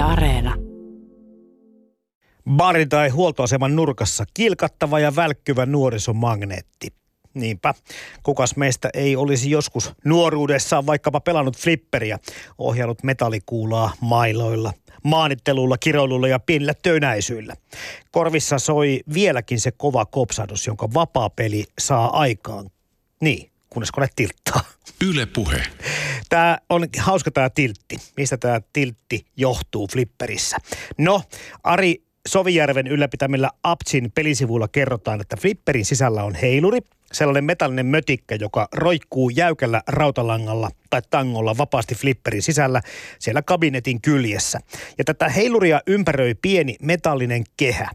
Areena. Baarin tai huoltoaseman nurkassa kilkattava ja välkkyvä nuorisomagneetti. Niinpä, kukas meistä ei olisi joskus nuoruudessaan vaikkapa pelannut flipperiä, ohjannut metallikuulaa mailoilla, maanittelulla, kiroilulla ja pienillä tönäisyillä. Korvissa soi vieläkin se kova kopsahdus, jonka vapaa peli saa aikaan. Niin, kunnes kone tilttaa. Yle Puhe. Tämä on hauska tämä tiltti. Mistä tämä tiltti johtuu flipperissä? No, Ari Sovijärven ylläpitämillä Aptsin pelisivuilla kerrotaan, että flipperin sisällä on heiluri, sellainen metallinen mötikkä, joka roikkuu jäykällä rautalangalla tai tangolla vapaasti flipperin sisällä siellä kabinetin kyljessä. Ja tätä heiluria ympäröi pieni metallinen kehä.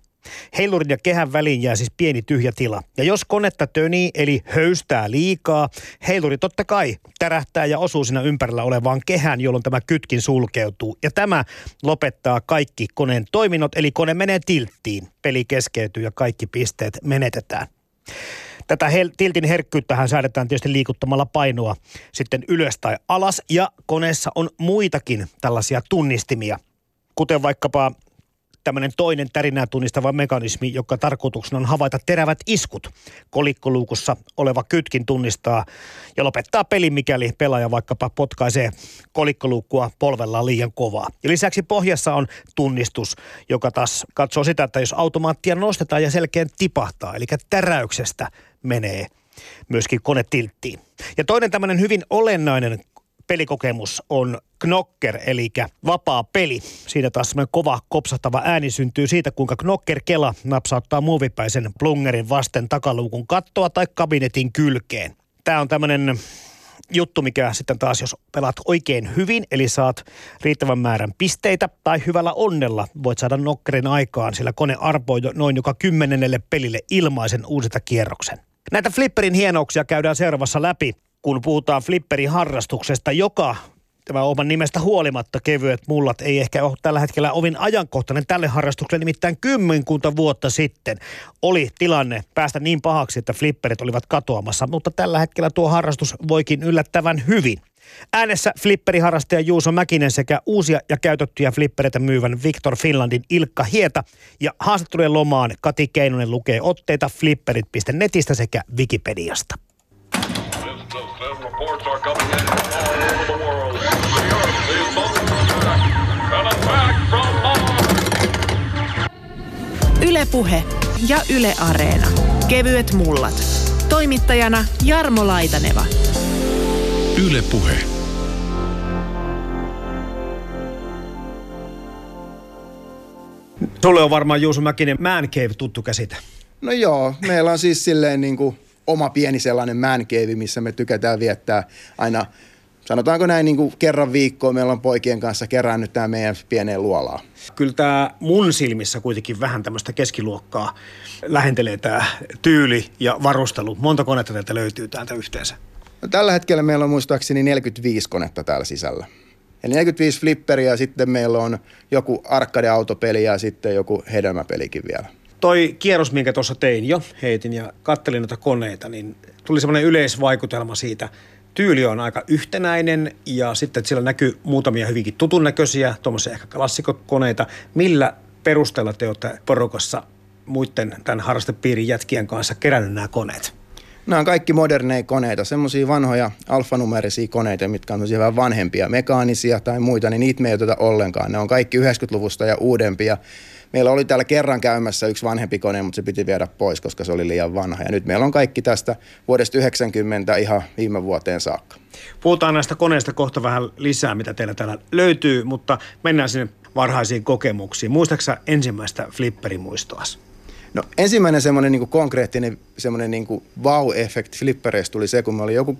Heilurin ja kehän väliin jää siis pieni tyhjä tila. Ja jos konetta tönii eli höystää liikaa, heiluri totta kai tärähtää ja osuu siinä ympärillä olevaan kehään, jolloin tämä kytkin sulkeutuu. Ja tämä lopettaa kaikki koneen toiminnot, eli kone menee tilttiin. Peli keskeytyy ja kaikki pisteet menetetään. Tätä hel- tiltin herkkyyttähän säädetään tietysti liikuttamalla painoa sitten ylös tai alas. Ja koneessa on muitakin tällaisia tunnistimia, kuten vaikkapa tämmöinen toinen tärinää tunnistava mekanismi, joka tarkoituksena on havaita terävät iskut. Kolikkoluukussa oleva kytkin tunnistaa ja lopettaa peli, mikäli pelaaja vaikkapa potkaisee kolikkoluukkua polvellaan liian kovaa. Ja lisäksi pohjassa on tunnistus, joka taas katsoo sitä, että jos automaattia nostetaan ja selkeän tipahtaa, eli täräyksestä menee myöskin kone tilttiin. Ja toinen tämmöinen hyvin olennainen pelikokemus on knocker, eli vapaa peli. Siinä taas semmoinen kova kopsahtava ääni syntyy siitä, kuinka knocker kela napsauttaa muovipäisen plungerin vasten takaluukun kattoa tai kabinetin kylkeen. Tämä on tämmöinen juttu, mikä sitten taas, jos pelaat oikein hyvin, eli saat riittävän määrän pisteitä tai hyvällä onnella voit saada nokkerin aikaan, sillä kone arpoi noin joka kymmenennelle pelille ilmaisen uusilta kierroksen. Näitä flipperin hienouksia käydään seuraavassa läpi kun puhutaan flipperin harrastuksesta, joka tämä oman nimestä huolimatta kevyet mullat ei ehkä ole tällä hetkellä ovin ajankohtainen tälle harrastukselle. Nimittäin kymmenkunta vuotta sitten oli tilanne päästä niin pahaksi, että flipperit olivat katoamassa, mutta tällä hetkellä tuo harrastus voikin yllättävän hyvin. Äänessä flipperiharrastaja Juuso Mäkinen sekä uusia ja käytettyjä flippereitä myyvän Victor Finlandin Ilkka Hieta ja haastattelujen lomaan Kati Keinonen lukee otteita flipperit.netistä sekä Wikipediasta. Ylepuhe ja Yle Areena. Kevyet mullat. Toimittajana Jarmo Laitaneva. Yle Puhe. Sulle on varmaan Juuso Mäkinen Man Cave tuttu käsite. No joo, meillä on siis silleen niin kuin oma pieni sellainen man cave, missä me tykätään viettää aina, sanotaanko näin niin kuin kerran viikkoon, meillä on poikien kanssa kerran nyt tämä meidän pieneen luolaa. Kyllä tämä mun silmissä kuitenkin vähän tämmöistä keskiluokkaa lähentelee tämä tyyli ja varustelu. Monta konetta teiltä löytyy täältä yhteensä? No, tällä hetkellä meillä on muistaakseni 45 konetta täällä sisällä. Eli 45 flipperiä ja sitten meillä on joku arcade-autopeli ja sitten joku hedelmäpelikin vielä toi kierros, minkä tuossa tein jo, heitin ja kattelin noita koneita, niin tuli semmoinen yleisvaikutelma siitä. Tyyli on aika yhtenäinen ja sitten että siellä näkyy muutamia hyvinkin tutun näköisiä, tuommoisia ehkä klassikokoneita. Millä perusteella te olette porukassa muiden tämän harrastepiirin jätkien kanssa kerännyt nämä koneet? Nämä on kaikki moderneja koneita, semmoisia vanhoja alfanumerisia koneita, mitkä on vähän vanhempia, mekaanisia tai muita, niin niitä me ei oteta ollenkaan. Ne on kaikki 90-luvusta ja uudempia. Meillä oli täällä kerran käymässä yksi vanhempi kone, mutta se piti viedä pois, koska se oli liian vanha. Ja nyt meillä on kaikki tästä vuodesta 90 ihan viime vuoteen saakka. Puhutaan näistä koneista kohta vähän lisää, mitä teillä täällä löytyy, mutta mennään sinne varhaisiin kokemuksiin. Muistaaksä ensimmäistä flipperimuistoas? No ensimmäinen semmoinen niin konkreettinen semmoinen niin wow-efekt flippereistä tuli se, kun me oli joku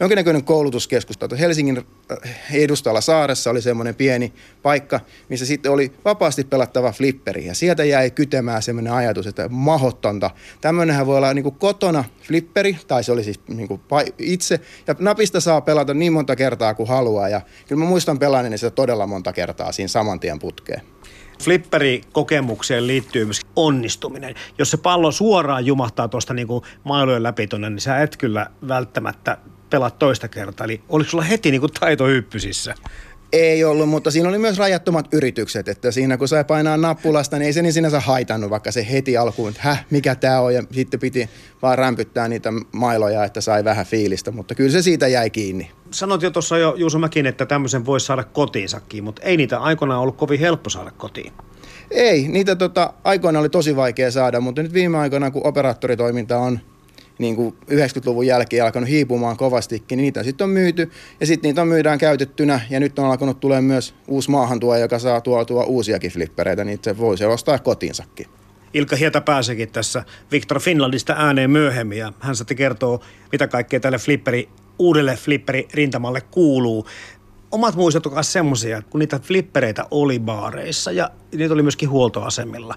jonkinnäköinen koulutuskeskus. Helsingin äh, edustalla saaressa oli semmoinen pieni paikka, missä sitten oli vapaasti pelattava flipperi. Ja sieltä jäi kytemään semmoinen ajatus, että mahottonta. Tämmöinenhän voi olla niin kuin kotona flipperi, tai se oli siis niin kuin itse. Ja napista saa pelata niin monta kertaa kuin haluaa. Ja kyllä mä muistan pelaaneeni sitä todella monta kertaa siinä saman tien putkeen. Flipperi-kokemukseen liittyy myös onnistuminen. Jos se pallo suoraan jumahtaa tuosta niin mailojen läpi tuonne, niin sä et kyllä välttämättä pelaa toista kertaa. Eli oliko sulla heti niin kuin taito hyppysissä? Ei ollut, mutta siinä oli myös rajattomat yritykset, että siinä kun sai painaa nappulasta, niin ei se niin sinänsä haitannut, vaikka se heti alkuun, että häh, mikä tämä on, ja sitten piti vaan rämpyttää niitä mailoja, että sai vähän fiilistä, mutta kyllä se siitä jäi kiinni. Sanoit jo tuossa jo Juuso Mäkin, että tämmöisen voisi saada kotiinsakin, mutta ei niitä aikoinaan ollut kovin helppo saada kotiin. Ei, niitä tota, aikoina oli tosi vaikea saada, mutta nyt viime aikoina, kun operaattoritoiminta on niin kuin 90-luvun jälkeen alkanut hiipumaan kovastikin, niin niitä sitten on myyty ja sitten niitä on myydään käytettynä ja nyt on alkanut tulee myös uusi maahantuo, joka saa tuotua uusiakin flippereitä, niin se voi se ostaa kotiinsakin. Ilkka Hieta pääsekin tässä Victor Finlandista ääneen myöhemmin ja hän sitten kertoo, mitä kaikkea tälle flipperi, uudelle flipperi rintamalle kuuluu. Omat muistot ovat semmoisia, kun niitä flippereitä oli baareissa ja niitä oli myöskin huoltoasemilla,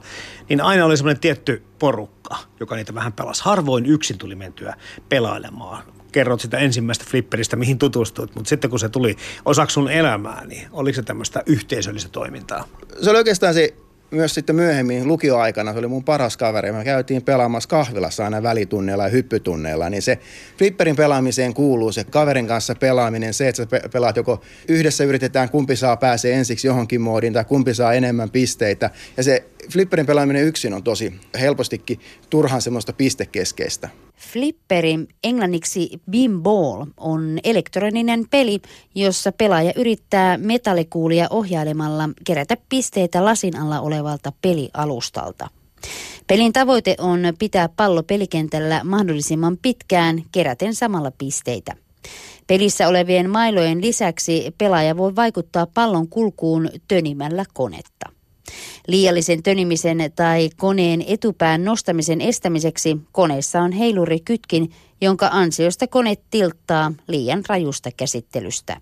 niin aina oli semmoinen tietty porukka, joka niitä vähän pelasi. Harvoin yksin tuli mentyä pelailemaan. Kerrot sitä ensimmäistä flipperistä, mihin tutustuit, mutta sitten kun se tuli osaksi sun elämää, niin oliko se tämmöistä yhteisöllistä toimintaa? Se oli oikeastaan se myös sitten myöhemmin lukioaikana, se oli mun paras kaveri. Me käytiin pelaamassa kahvilassa aina välitunneilla ja hyppytunneilla, niin se flipperin pelaamiseen kuuluu se kaverin kanssa pelaaminen, se, että sä pe- pelaat joko yhdessä yritetään, kumpi saa pääsee ensiksi johonkin moodiin tai kumpi saa enemmän pisteitä. Ja se flipperin pelaaminen yksin on tosi helpostikin turhan semmoista pistekeskeistä. Flipperi, englanniksi Bimball, on elektroninen peli, jossa pelaaja yrittää metallikuulia ohjailemalla kerätä pisteitä lasin alla olevalta pelialustalta. Pelin tavoite on pitää pallo pelikentällä mahdollisimman pitkään keräten samalla pisteitä. Pelissä olevien mailojen lisäksi pelaaja voi vaikuttaa pallon kulkuun tönimällä konetta. Liiallisen tönimisen tai koneen etupään nostamisen estämiseksi koneessa on heilurikytkin, jonka ansiosta kone tilttaa liian rajusta käsittelystä.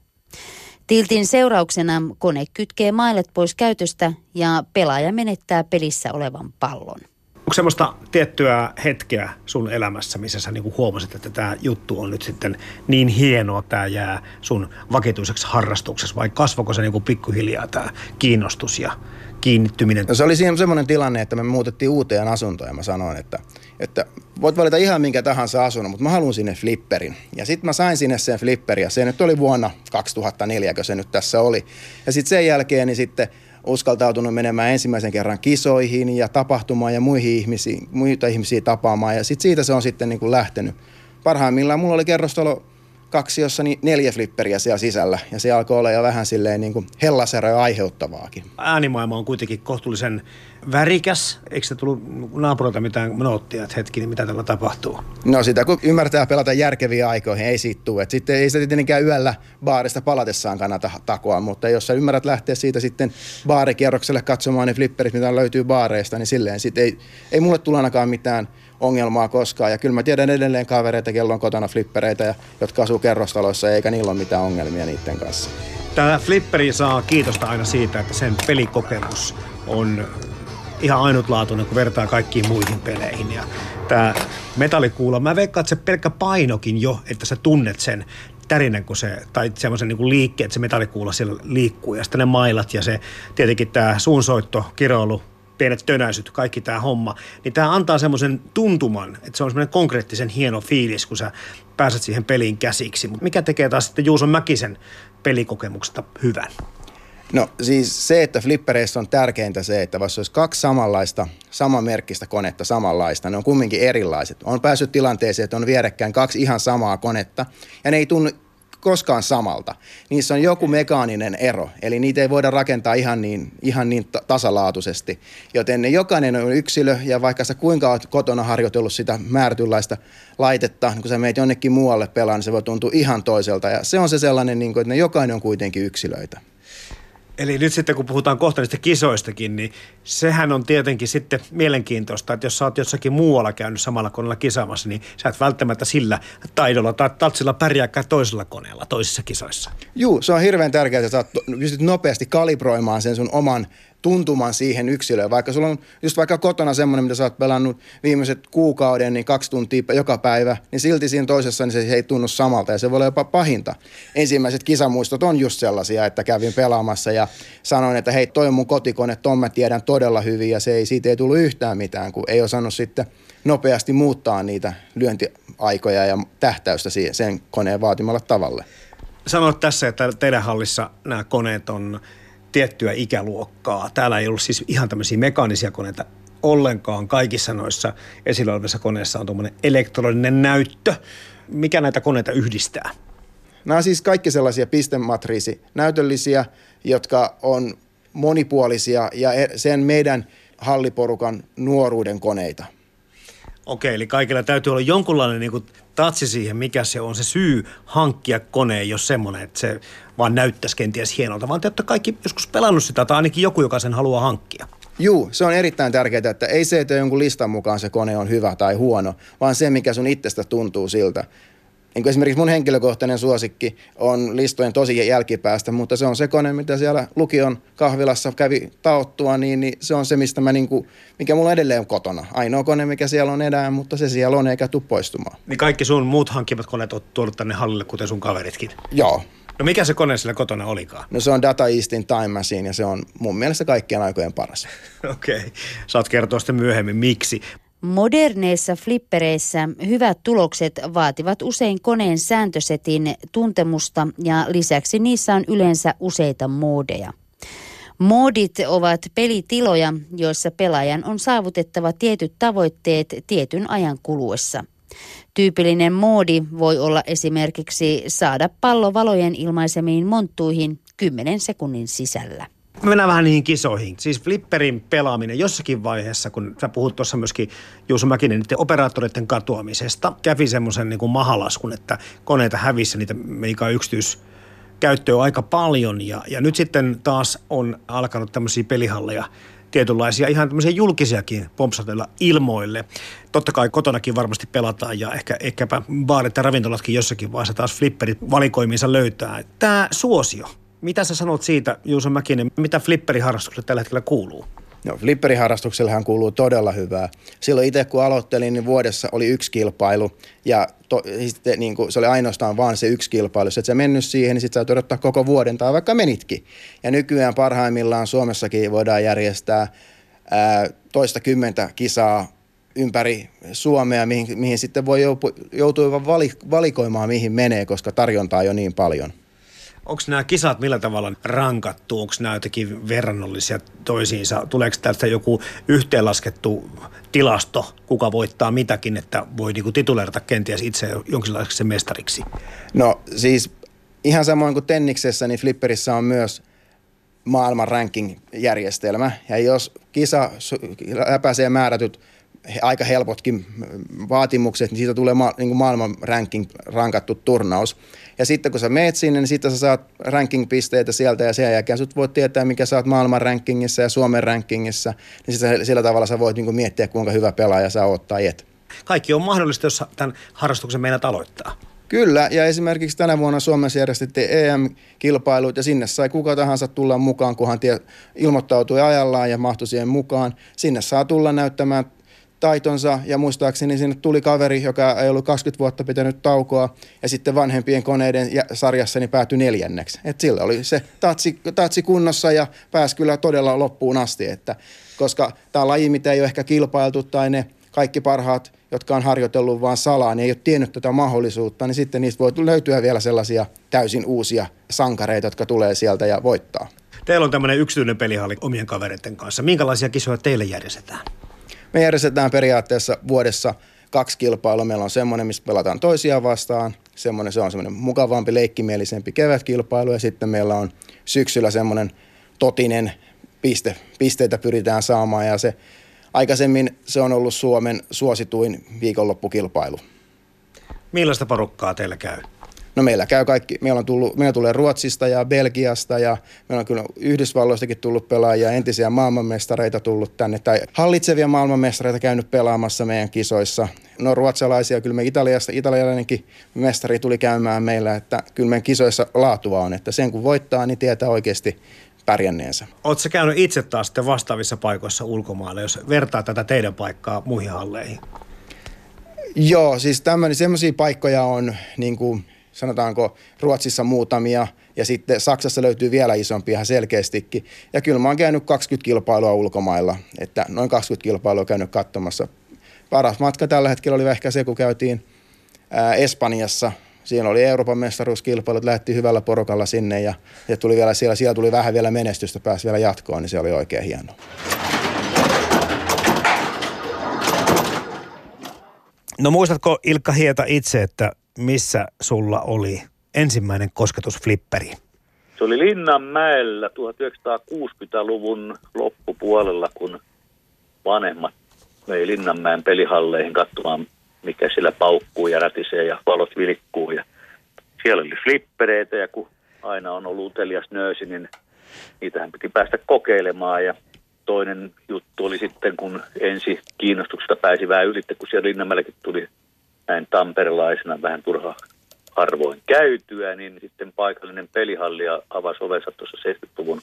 Tiltin seurauksena kone kytkee mailet pois käytöstä ja pelaaja menettää pelissä olevan pallon. Onko semmoista tiettyä hetkeä sun elämässä, missä sä niinku huomasit, että tämä juttu on nyt sitten niin hienoa, tämä jää sun vakituiseksi harrastukseksi, vai kasvoko se niinku pikkuhiljaa tämä kiinnostus ja kiinnittyminen? Se oli siinä semmoinen tilanne, että me muutettiin uuteen asuntoon ja mä sanoin, että, että voit valita ihan minkä tahansa asunnon, mutta mä haluan sinne flipperin. Ja sitten mä sain sinne sen flipperin ja se nyt oli vuonna 2004, kun se nyt tässä oli. Ja sitten sen jälkeen niin sitten uskaltautunut menemään ensimmäisen kerran kisoihin ja tapahtumaan ja muihin ihmisiin, muita ihmisiä tapaamaan. Ja sitten siitä se on sitten niin kuin lähtenyt. Parhaimmillaan mulla oli kerrostalo kaksi, jossa niin neljä flipperiä siellä sisällä. Ja se alkoi olla jo vähän silleen niin kuin hellaseroja aiheuttavaakin. Äänimaailma on kuitenkin kohtuullisen värikäs. Eikö se tullut naapurilta mitään noottia, että hetki, niin mitä tällä tapahtuu? No sitä kun ymmärtää pelata järkeviä aikoihin, ei siitä tule. Et sitten ei sitä tietenkään yöllä baarista palatessaan kannata takoa, mutta jos sä ymmärrät lähteä siitä sitten baarikierrokselle katsomaan ne flipperit, mitä löytyy baareista, niin silleen sit ei, ei mulle tule ainakaan mitään ongelmaa koskaan. Ja kyllä mä tiedän edelleen kavereita, kello on kotona flippereitä, ja, jotka asuu kerrostaloissa, eikä niillä ole mitään ongelmia niiden kanssa. Tämä flipperi saa kiitosta aina siitä, että sen pelikokemus on ihan ainutlaatuinen, kun vertaa kaikkiin muihin peleihin. Ja tämä metallikuula, mä veikkaan, että se pelkkä painokin jo, että sä tunnet sen tärinän, kun se, tai semmoisen niin liikkeen, että se metallikuula siellä liikkuu. Ja sitten ne mailat ja se tietenkin tämä suunsoitto, kiroilu, pienet tönäisyt, kaikki tämä homma, niin tämä antaa semmoisen tuntuman, että se on semmoinen konkreettisen hieno fiilis, kun sä pääset siihen peliin käsiksi. Mutta mikä tekee taas sitten Juuson Mäkisen pelikokemuksesta hyvän? No siis se, että flippereissä on tärkeintä se, että vaikka olisi kaksi samanlaista, samanmerkkistä konetta samanlaista, ne on kumminkin erilaiset. On päässyt tilanteeseen, että on vierekkäin kaksi ihan samaa konetta ja ne ei tunnu koskaan samalta. Niissä on joku mekaaninen ero, eli niitä ei voida rakentaa ihan niin, ihan niin ta- tasalaatuisesti. Joten ne jokainen on yksilö, ja vaikka sä kuinka oot kotona harjoitellut sitä määrätynlaista laitetta, niin kun sä meet jonnekin muualle pelaan, niin se voi tuntua ihan toiselta. Ja se on se sellainen, niin kuin, että ne jokainen on kuitenkin yksilöitä. Eli nyt sitten kun puhutaan kohta niistä kisoistakin, niin sehän on tietenkin sitten mielenkiintoista, että jos sä oot jossakin muualla käynyt samalla koneella kisaamassa, niin sä et välttämättä sillä taidolla tai tatsilla pärjääkään toisella koneella toisissa kisoissa. Juu, se on hirveän tärkeää, että sä pystyt nopeasti kalibroimaan sen sun oman tuntuman siihen yksilöön. Vaikka sulla on just vaikka kotona semmoinen, mitä sä oot pelannut viimeiset kuukauden, niin kaksi tuntia joka päivä, niin silti siinä toisessa niin se ei tunnu samalta ja se voi olla jopa pahinta. Ensimmäiset kisamuistot on just sellaisia, että kävin pelaamassa ja sanoin, että hei, toi on mun kotikone, ton mä tiedän todella hyvin ja se ei, siitä ei tullut yhtään mitään, kun ei osannut sitten nopeasti muuttaa niitä lyöntiaikoja ja tähtäystä siihen, sen koneen vaatimalle tavalle. Sanoit tässä, että teidän hallissa nämä koneet on tiettyä ikäluokkaa. Täällä ei ollut siis ihan tämmöisiä mekaanisia koneita ollenkaan. Kaikissa noissa esillä olevissa koneissa on tuommoinen elektroninen näyttö. Mikä näitä koneita yhdistää? Nämä on siis kaikki sellaisia pistematriisinäytöllisiä, jotka on monipuolisia ja e- sen meidän halliporukan nuoruuden koneita. Okei, eli kaikilla täytyy olla jonkunlainen niin kuin, tatsi siihen, mikä se on se syy hankkia koneen, jos semmoinen, että se vaan näyttäisi kenties hienolta, vaan te olette kaikki joskus pelannut sitä, tai ainakin joku, joka sen haluaa hankkia. Juu, se on erittäin tärkeää, että ei se, että jonkun listan mukaan se kone on hyvä tai huono, vaan se, mikä sun itsestä tuntuu siltä. Niin kuin esimerkiksi mun henkilökohtainen suosikki on listojen tosi jälkipäästä, mutta se on se kone, mitä siellä lukion kahvilassa kävi taottua, niin, niin se on se, mistä mä niinku, mikä mulla edelleen on kotona. Ainoa kone, mikä siellä on enää, mutta se siellä on eikä tule poistumaan. Niin kaikki sun muut hankkimat koneet on tuonut tänne hallille, kuten sun kaveritkin. Joo. No mikä se kone siellä kotona olikaan? No se on Data Eastin Time Machine ja se on mun mielestä kaikkien aikojen paras. Okei, okay. saat kertoa sitten myöhemmin miksi. Moderneissa flippereissä hyvät tulokset vaativat usein koneen sääntösetin tuntemusta ja lisäksi niissä on yleensä useita moodeja. Moodit ovat pelitiloja, joissa pelaajan on saavutettava tietyt tavoitteet tietyn ajan kuluessa. Tyypillinen moodi voi olla esimerkiksi saada pallo valojen ilmaisemiin monttuihin 10 sekunnin sisällä. Mennään vähän niihin kisoihin. Siis flipperin pelaaminen jossakin vaiheessa, kun sä puhut tuossa myöskin Juuso Mäkinen niiden operaattoreiden katoamisesta, kävi semmoisen niin kuin mahalaskun, että koneita hävisi niitä meikä yksityis käyttöä aika paljon ja, ja nyt sitten taas on alkanut tämmöisiä pelihalleja tietynlaisia ihan tämmöisiä julkisiakin pompsatella ilmoille. Totta kai kotonakin varmasti pelataan ja ehkä, ehkäpä baarit ja ravintolatkin jossakin vaiheessa taas flipperit valikoimiinsa löytää. Tämä suosio, mitä sä sanot siitä, Juuso Mäkinen, mitä flipperiharrastukselle tällä hetkellä kuuluu? No, flipperiharrastuksellehan kuuluu todella hyvää. Silloin itse kun aloittelin, niin vuodessa oli yksi kilpailu ja to, sitten, niin kuin, se oli ainoastaan vaan se yksi kilpailu. Jos et sä mennyt siihen, niin sitten sä odottaa koko vuoden tai vaikka menitkin. Ja nykyään parhaimmillaan Suomessakin voidaan järjestää ää, toista kymmentä kisaa ympäri Suomea, mihin, mihin sitten voi joutua valikoimaan, mihin menee, koska tarjontaa on jo niin paljon onko nämä kisat millä tavalla rankattu, onko nämä jotenkin verrannollisia toisiinsa, tuleeko tästä joku yhteenlaskettu tilasto, kuka voittaa mitäkin, että voi niinku tituleerata kenties itse jonkinlaiseksi mestariksi? No siis ihan samoin kuin tenniksessä, niin flipperissä on myös maailman ranking-järjestelmä. Ja jos kisa läpäisee määrätyt aika helpotkin vaatimukset, niin siitä tulee ma- niin kuin maailman ranking rankattu turnaus. Ja sitten kun sä meet sinne, niin sitten sä saat ranking-pisteitä sieltä ja sen jälkeen sut voit tietää, mikä sä oot maailman rankingissa ja Suomen rankingissa. Niin sitten sillä tavalla sä voit niin miettiä, kuinka hyvä pelaaja sä oot tai et. Kaikki on mahdollista, jos tämän harrastuksen meidät aloittaa. Kyllä, ja esimerkiksi tänä vuonna Suomessa järjestettiin EM-kilpailut ja sinne sai kuka tahansa tulla mukaan, kunhan tie ilmoittautui ajallaan ja mahtui siihen mukaan. Sinne saa tulla näyttämään taitonsa ja muistaakseni sinne tuli kaveri, joka ei ollut 20 vuotta pitänyt taukoa ja sitten vanhempien koneiden sarjassa niin päätyi neljänneksi. Et sillä oli se tatsi, tatsi kunnossa ja pääsi kyllä todella loppuun asti, että koska tämä laji, mitä ei ole ehkä kilpailtu tai ne kaikki parhaat, jotka on harjoitellut vaan salaa, niin ei ole tiennyt tätä mahdollisuutta, niin sitten niistä voi löytyä vielä sellaisia täysin uusia sankareita, jotka tulee sieltä ja voittaa. Teillä on tämmöinen yksityinen pelihalli omien kavereiden kanssa. Minkälaisia kisoja teille järjestetään? Me järjestetään periaatteessa vuodessa kaksi kilpailua. Meillä on semmoinen, missä pelataan toisiaan vastaan. Semmoinen, se on semmoinen mukavampi, leikkimielisempi kevätkilpailu. Ja sitten meillä on syksyllä semmoinen totinen piste. Pisteitä pyritään saamaan ja se aikaisemmin se on ollut Suomen suosituin viikonloppukilpailu. Millaista porukkaa teillä käy? No meillä käy kaikki, meillä, on tullut, meillä tulee Ruotsista ja Belgiasta ja meillä on kyllä Yhdysvalloistakin tullut pelaajia, entisiä maailmanmestareita tullut tänne tai hallitsevia maailmanmestareita käynyt pelaamassa meidän kisoissa. No ruotsalaisia, kyllä me Italiasta, italialainenkin mestari tuli käymään meillä, että kyllä meidän kisoissa laatua on, että sen kun voittaa, niin tietää oikeasti pärjänneensä. Oletko käynyt itse taas sitten vastaavissa paikoissa ulkomailla, jos vertaa tätä teidän paikkaa muihin halleihin? Joo, siis tämmöisiä semmoisia paikkoja on niin kuin sanotaanko Ruotsissa muutamia ja sitten Saksassa löytyy vielä isompia ihan selkeästikin. Ja kyllä mä oon käynyt 20 kilpailua ulkomailla, että noin 20 kilpailua käynyt katsomassa. Paras matka tällä hetkellä oli ehkä se, kun käytiin ää, Espanjassa Siinä oli Euroopan mestaruuskilpailut, lähti hyvällä porukalla sinne ja, ja tuli vielä siellä, siellä tuli vähän vielä menestystä, pääsi vielä jatkoon, niin se oli oikein hienoa. No muistatko Ilkka Hieta itse, että missä sulla oli ensimmäinen kosketus flipperiin? Se oli Linnanmäellä 1960-luvun loppupuolella, kun vanhemmat vei Linnanmäen pelihalleihin katsomaan, mikä siellä paukkuu ja rätisee ja valot vilkkuu. Ja siellä oli flippereitä ja kun aina on ollut utelias nöösi, niin niitähän piti päästä kokeilemaan. Ja toinen juttu oli sitten, kun ensi kiinnostuksesta pääsi vähän ylitte, kun siellä Linnanmäelläkin tuli näin tamperelaisena vähän turha harvoin käytyä, niin sitten paikallinen pelihalli avasi ovensa tuossa 70-luvun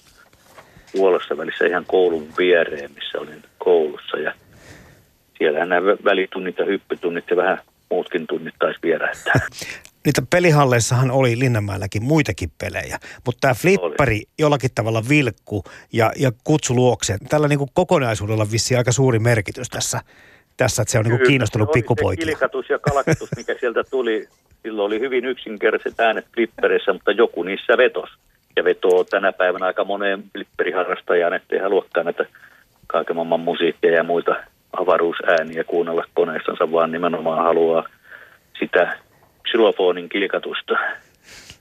puolessa välissä ihan koulun viereen, missä olin koulussa. Ja siellä nämä välitunnit ja hyppytunnit ja vähän muutkin tunnit taisi vierähtää. Niitä pelihalleissahan oli Linnanmäelläkin muitakin pelejä, mutta tämä flippari oli. jollakin tavalla vilkku ja, ja kutsu luokse. Tällä niin kuin kokonaisuudella vissi aika suuri merkitys tässä, tässä että se on niin kuin kiinnostunut pikkupoikia. kilkatus ja kalakatus, mikä sieltä tuli, silloin oli hyvin yksinkertaiset äänet flippereissä, mutta joku niissä vetos. Ja vetoo tänä päivänä aika moneen flipperiharrastajaan, ettei haluakaan näitä kaiken maailman musiikkia ja muita avaruusääniä kuunnella koneessansa, vaan nimenomaan haluaa sitä xylofoonin kilkatusta.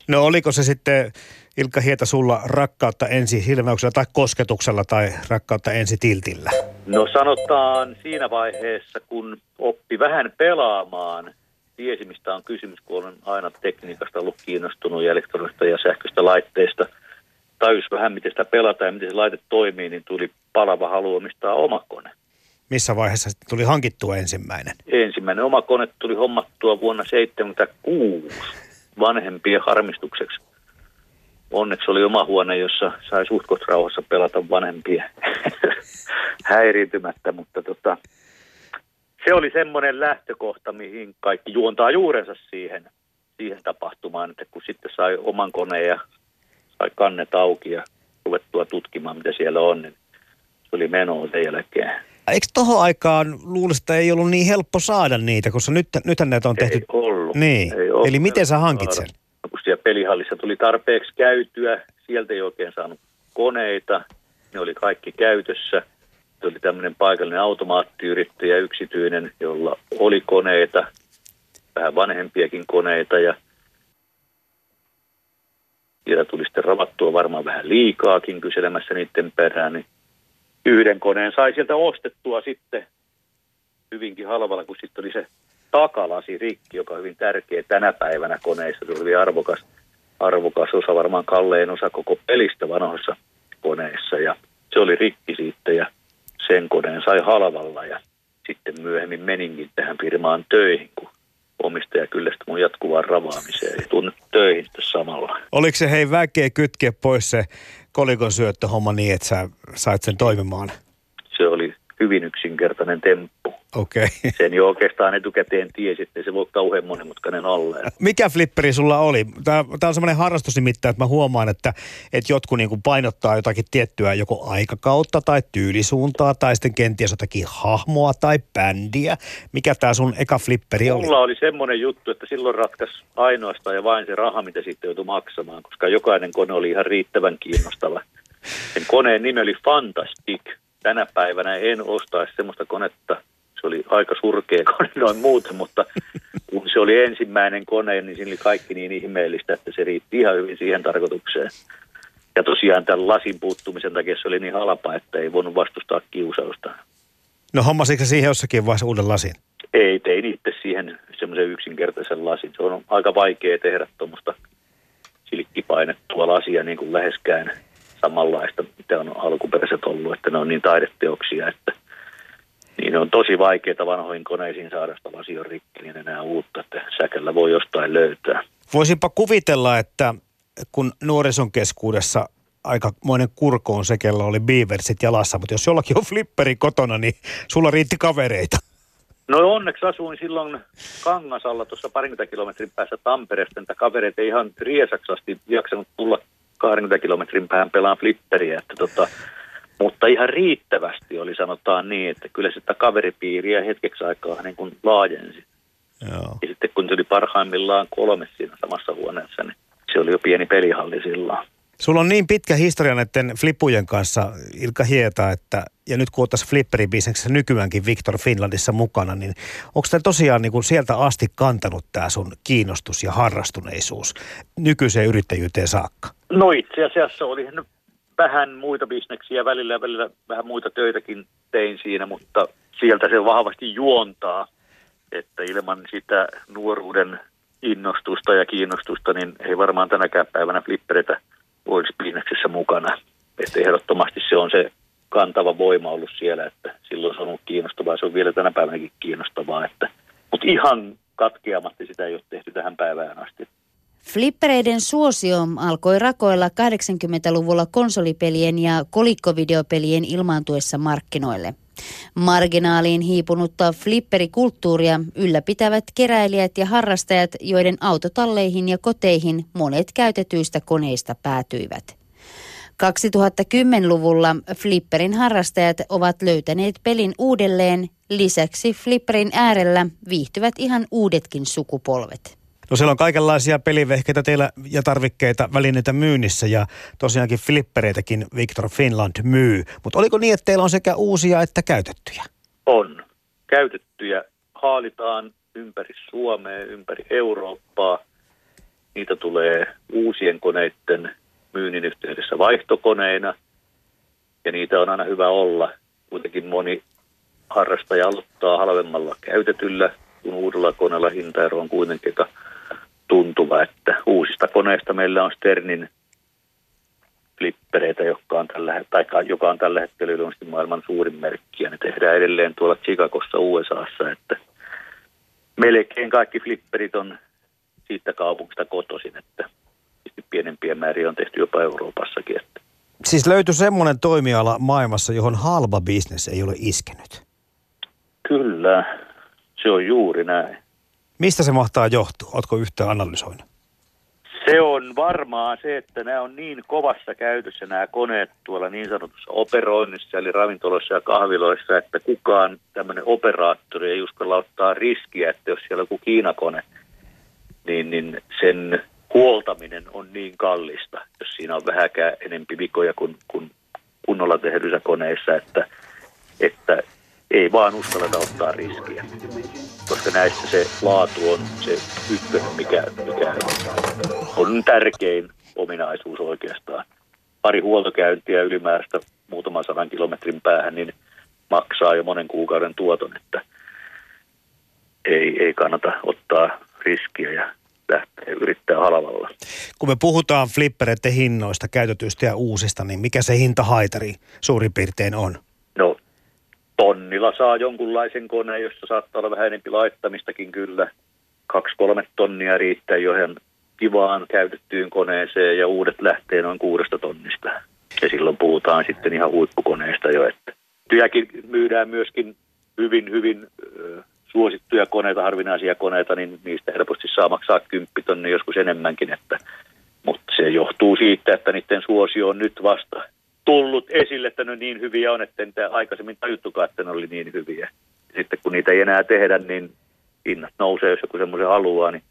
No oliko se sitten Ilkka Hieta sulla rakkautta ensi hilmäyksellä tai kosketuksella tai rakkautta ensi tiltillä? No sanotaan siinä vaiheessa, kun oppi vähän pelaamaan, tiesi mistä on kysymys, kun olen aina tekniikasta ollut kiinnostunut ja elektronista ja sähköistä laitteista. Tajus vähän, miten sitä pelataan ja miten se laite toimii, niin tuli palava halu omistaa oma kone. Missä vaiheessa sitten tuli hankittua ensimmäinen? Ensimmäinen oma kone tuli hommattua vuonna 1976 vanhempien harmistukseksi. Onneksi oli oma huone, jossa sai suht rauhassa pelata vanhempia häiriintymättä, mutta tota, se oli semmoinen lähtökohta, mihin kaikki juontaa juurensa siihen, siihen tapahtumaan, että kun sitten sai oman koneen ja sai kannet auki ja ruvettua tutkimaan, mitä siellä on, niin se oli menoa sen jälkeen. Eikö tohon aikaan luulisi, että ei ollut niin helppo saada niitä, koska nyt, nythän näitä on tehty... Ei ollut. Niin. Ei ollut Eli miten sä hankit sen? No, siellä pelihallissa tuli tarpeeksi käytyä, sieltä ei oikein saanut koneita, ne oli kaikki käytössä. Se oli tämmöinen paikallinen automaattiyrittäjä yksityinen, jolla oli koneita, vähän vanhempiakin koneita ja siellä tuli sitten ravattua varmaan vähän liikaakin kyselemässä niiden perään, niin yhden koneen sai sieltä ostettua sitten hyvinkin halvalla, kun sitten oli se takalasi rikki, joka on hyvin tärkeä tänä päivänä koneissa. Se oli hyvin arvokas, arvokas osa, varmaan kallein osa koko pelistä vanhoissa koneissa. Ja se oli rikki sitten ja sen koneen sai halvalla ja sitten myöhemmin meninkin tähän firmaan töihin, kun omistaja kyllästä mun jatkuvaan ravaamiseen ja tunnut töihin samalla. Oliko se hei väkeä kytkeä pois se kolikon syöttöhomma niin, että sä sait sen toimimaan? Se oli hyvin yksinkertainen temppu. Okei. Okay. Sen jo oikeastaan etukäteen tiesi, että se voi kauhean monimutkainen olla. Mikä flipperi sulla oli? Tämä, tämä on semmoinen harrastus nimittäin, että mä huomaan, että, että jotkut niin kuin painottaa jotakin tiettyä joko aikakautta tai tyylisuuntaa tai sitten kenties jotakin hahmoa tai bändiä. Mikä tämä sun eka flipperi oli? Mulla oli semmoinen juttu, että silloin ratkaisi ainoastaan ja vain se raha, mitä sitten joutui maksamaan, koska jokainen kone oli ihan riittävän kiinnostava. Sen koneen nimi oli Fantastic. Tänä päivänä en ostaisi semmoista konetta, se oli aika surkea kone noin muuten, mutta kun se oli ensimmäinen kone, niin siinä oli kaikki niin ihmeellistä, että se riitti ihan hyvin siihen tarkoitukseen. Ja tosiaan tämän lasin puuttumisen takia se oli niin halpa, että ei voinut vastustaa kiusausta. No hommasitko siihen jossakin vaiheessa uuden lasin? Ei, tein itse siihen semmoisen yksinkertaisen lasin. Se on aika vaikea tehdä tuommoista silkkipainettua lasia niin kuin läheskään samanlaista, mitä on alkuperäiset ollut, että ne on niin taideteoksia, että niin on tosi vaikeaa vanhoihin koneisiin saada sitä lasion rikki, niin enää uutta, että säkällä voi jostain löytää. Voisinpa kuvitella, että kun nuorison keskuudessa aikamoinen kurko on se, kello oli beaversit jalassa, mutta jos jollakin on flipperi kotona, niin sulla riitti kavereita. No onneksi asuin silloin Kangasalla tuossa parikymmentä kilometrin päässä Tampereesta, että kavereita ei ihan riesaksasti jaksanut tulla 20 kilometrin päähän pelaan flipperiä, että tota, mutta ihan riittävästi oli sanotaan niin, että kyllä sitä kaveripiiriä hetkeksi aikaa niin kuin laajensi. Joo. Ja sitten kun se oli parhaimmillaan kolme siinä samassa huoneessa, niin se oli jo pieni pelihalli silloin. Sulla on niin pitkä historia näiden flippujen kanssa, Ilkka Hieta, että, ja nyt kun tässä flipperibisneksessä nykyäänkin Victor Finlandissa mukana, niin onko tämä tosiaan niin kuin sieltä asti kantanut tämä sun kiinnostus ja harrastuneisuus nykyiseen yrittäjyyteen saakka? No itse asiassa oli vähän muita bisneksiä välillä ja välillä vähän muita töitäkin tein siinä, mutta sieltä se vahvasti juontaa, että ilman sitä nuoruuden innostusta ja kiinnostusta, niin ei varmaan tänäkään päivänä flippereitä olisi bisneksessä mukana. Että ehdottomasti se on se kantava voima ollut siellä, että silloin se on ollut kiinnostavaa, se on vielä tänä päivänäkin kiinnostavaa, että, mutta ihan katkeamatta sitä ei ole tehty tähän päivään asti. Flippereiden suosio alkoi rakoilla 80-luvulla konsolipelien ja kolikkovideopelien ilmaantuessa markkinoille. Marginaaliin hiipunutta flipperikulttuuria ylläpitävät keräilijät ja harrastajat, joiden autotalleihin ja koteihin monet käytetyistä koneista päätyivät. 2010-luvulla Flipperin harrastajat ovat löytäneet pelin uudelleen. Lisäksi Flipperin äärellä viihtyvät ihan uudetkin sukupolvet. No siellä on kaikenlaisia pelivehkeitä teillä ja tarvikkeita, välineitä myynnissä ja tosiaankin flippereitäkin Victor Finland myy. Mutta oliko niin, että teillä on sekä uusia että käytettyjä? On. Käytettyjä haalitaan ympäri Suomea, ympäri Eurooppaa. Niitä tulee uusien koneiden myynnin yhteydessä vaihtokoneina. Ja niitä on aina hyvä olla. Kuitenkin moni harrastaja aloittaa halvemmalla käytetyllä, kun uudella koneella hintaero on kuitenkin tuntuva, että uusista koneista meillä on Sternin flippereitä, joka on tällä, tai joka on tällä hetkellä yleisesti maailman suurin merkki, ja ne tehdään edelleen tuolla Chicagossa USAssa, että melkein kaikki flipperit on siitä kaupungista kotoisin, että pienempiä määriä on tehty jopa Euroopassakin. Että. Siis löytyi semmoinen toimiala maailmassa, johon halpa bisnes ei ole iskenyt. Kyllä, se on juuri näin. Mistä se mahtaa johtua? Oletko yhtään analysoinut? Se on varmaan se, että nämä on niin kovassa käytössä nämä koneet tuolla niin sanotussa operoinnissa, eli ravintoloissa ja kahviloissa, että kukaan tämmöinen operaattori ei uskalla ottaa riskiä, että jos siellä on joku Kiinakone, niin, niin sen huoltaminen on niin kallista, jos siinä on vähäkään enempi vikoja kuin, kuin kunnolla tehdyissä koneissa, että, että ei vaan uskalleta ottaa riskiä. Koska näissä se laatu on se ykkönen, mikä, mikä on tärkein ominaisuus oikeastaan. Pari huoltokäyntiä ylimääräistä muutaman sadan kilometrin päähän, niin maksaa jo monen kuukauden tuoton, että ei, ei kannata ottaa riskiä ja lähteä yrittää halvalla. Kun me puhutaan flippereiden hinnoista, käytetyistä ja uusista, niin mikä se hintahaitari suurin piirtein on? No tonnilla saa jonkunlaisen koneen, jossa saattaa olla vähän enempi laittamistakin kyllä. Kaksi-kolme tonnia riittää jo ihan kivaan käytettyyn koneeseen ja uudet lähtee noin kuudesta tonnista. Ja silloin puhutaan sitten ihan huippukoneesta jo, että työkin myydään myöskin hyvin, hyvin suosittuja koneita, harvinaisia koneita, niin niistä helposti saa maksaa kymppitonni joskus enemmänkin. Että, mutta se johtuu siitä, että niiden suosio on nyt vasta tullut esille, että ne niin hyviä on, että niitä aikaisemmin tajuttukaan, että ne oli niin hyviä. Sitten kun niitä ei enää tehdä, niin hinnat nousee, jos joku semmoisen haluaa, niin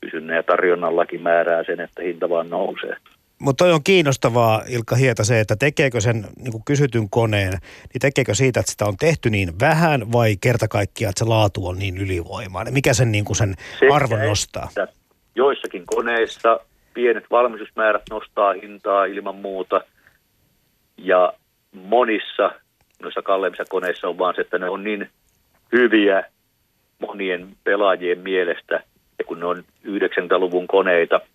kysynnän ja tarjonnallakin määrää sen, että hinta vaan nousee. Mutta toi on kiinnostavaa, Ilkka Hieta, se, että tekeekö sen niin kysytyn koneen, niin tekeekö siitä, että sitä on tehty niin vähän vai kerta kaikkiaan, että se laatu on niin ylivoimainen? Mikä sen, niin kuin sen Sekä arvon nostaa? Joissakin koneissa pienet valmistusmäärät nostaa hintaa ilman muuta ja monissa noissa kalleimmissa koneissa on vaan se, että ne on niin hyviä monien pelaajien mielestä ja kun ne on 90-luvun koneita –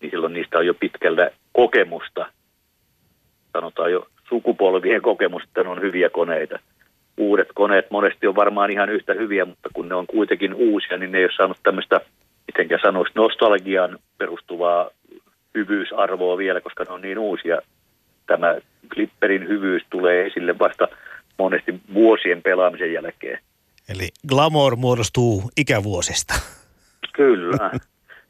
niin silloin niistä on jo pitkällä kokemusta, sanotaan jo sukupolvien kokemusta, että ne on hyviä koneita. Uudet koneet monesti on varmaan ihan yhtä hyviä, mutta kun ne on kuitenkin uusia, niin ne ei ole saanut tämmöistä, mitenkä sanoisi, nostalgian perustuvaa hyvyysarvoa vielä, koska ne on niin uusia. Tämä Clipperin hyvyys tulee esille vasta monesti vuosien pelaamisen jälkeen. Eli glamour muodostuu ikävuosista. Kyllä.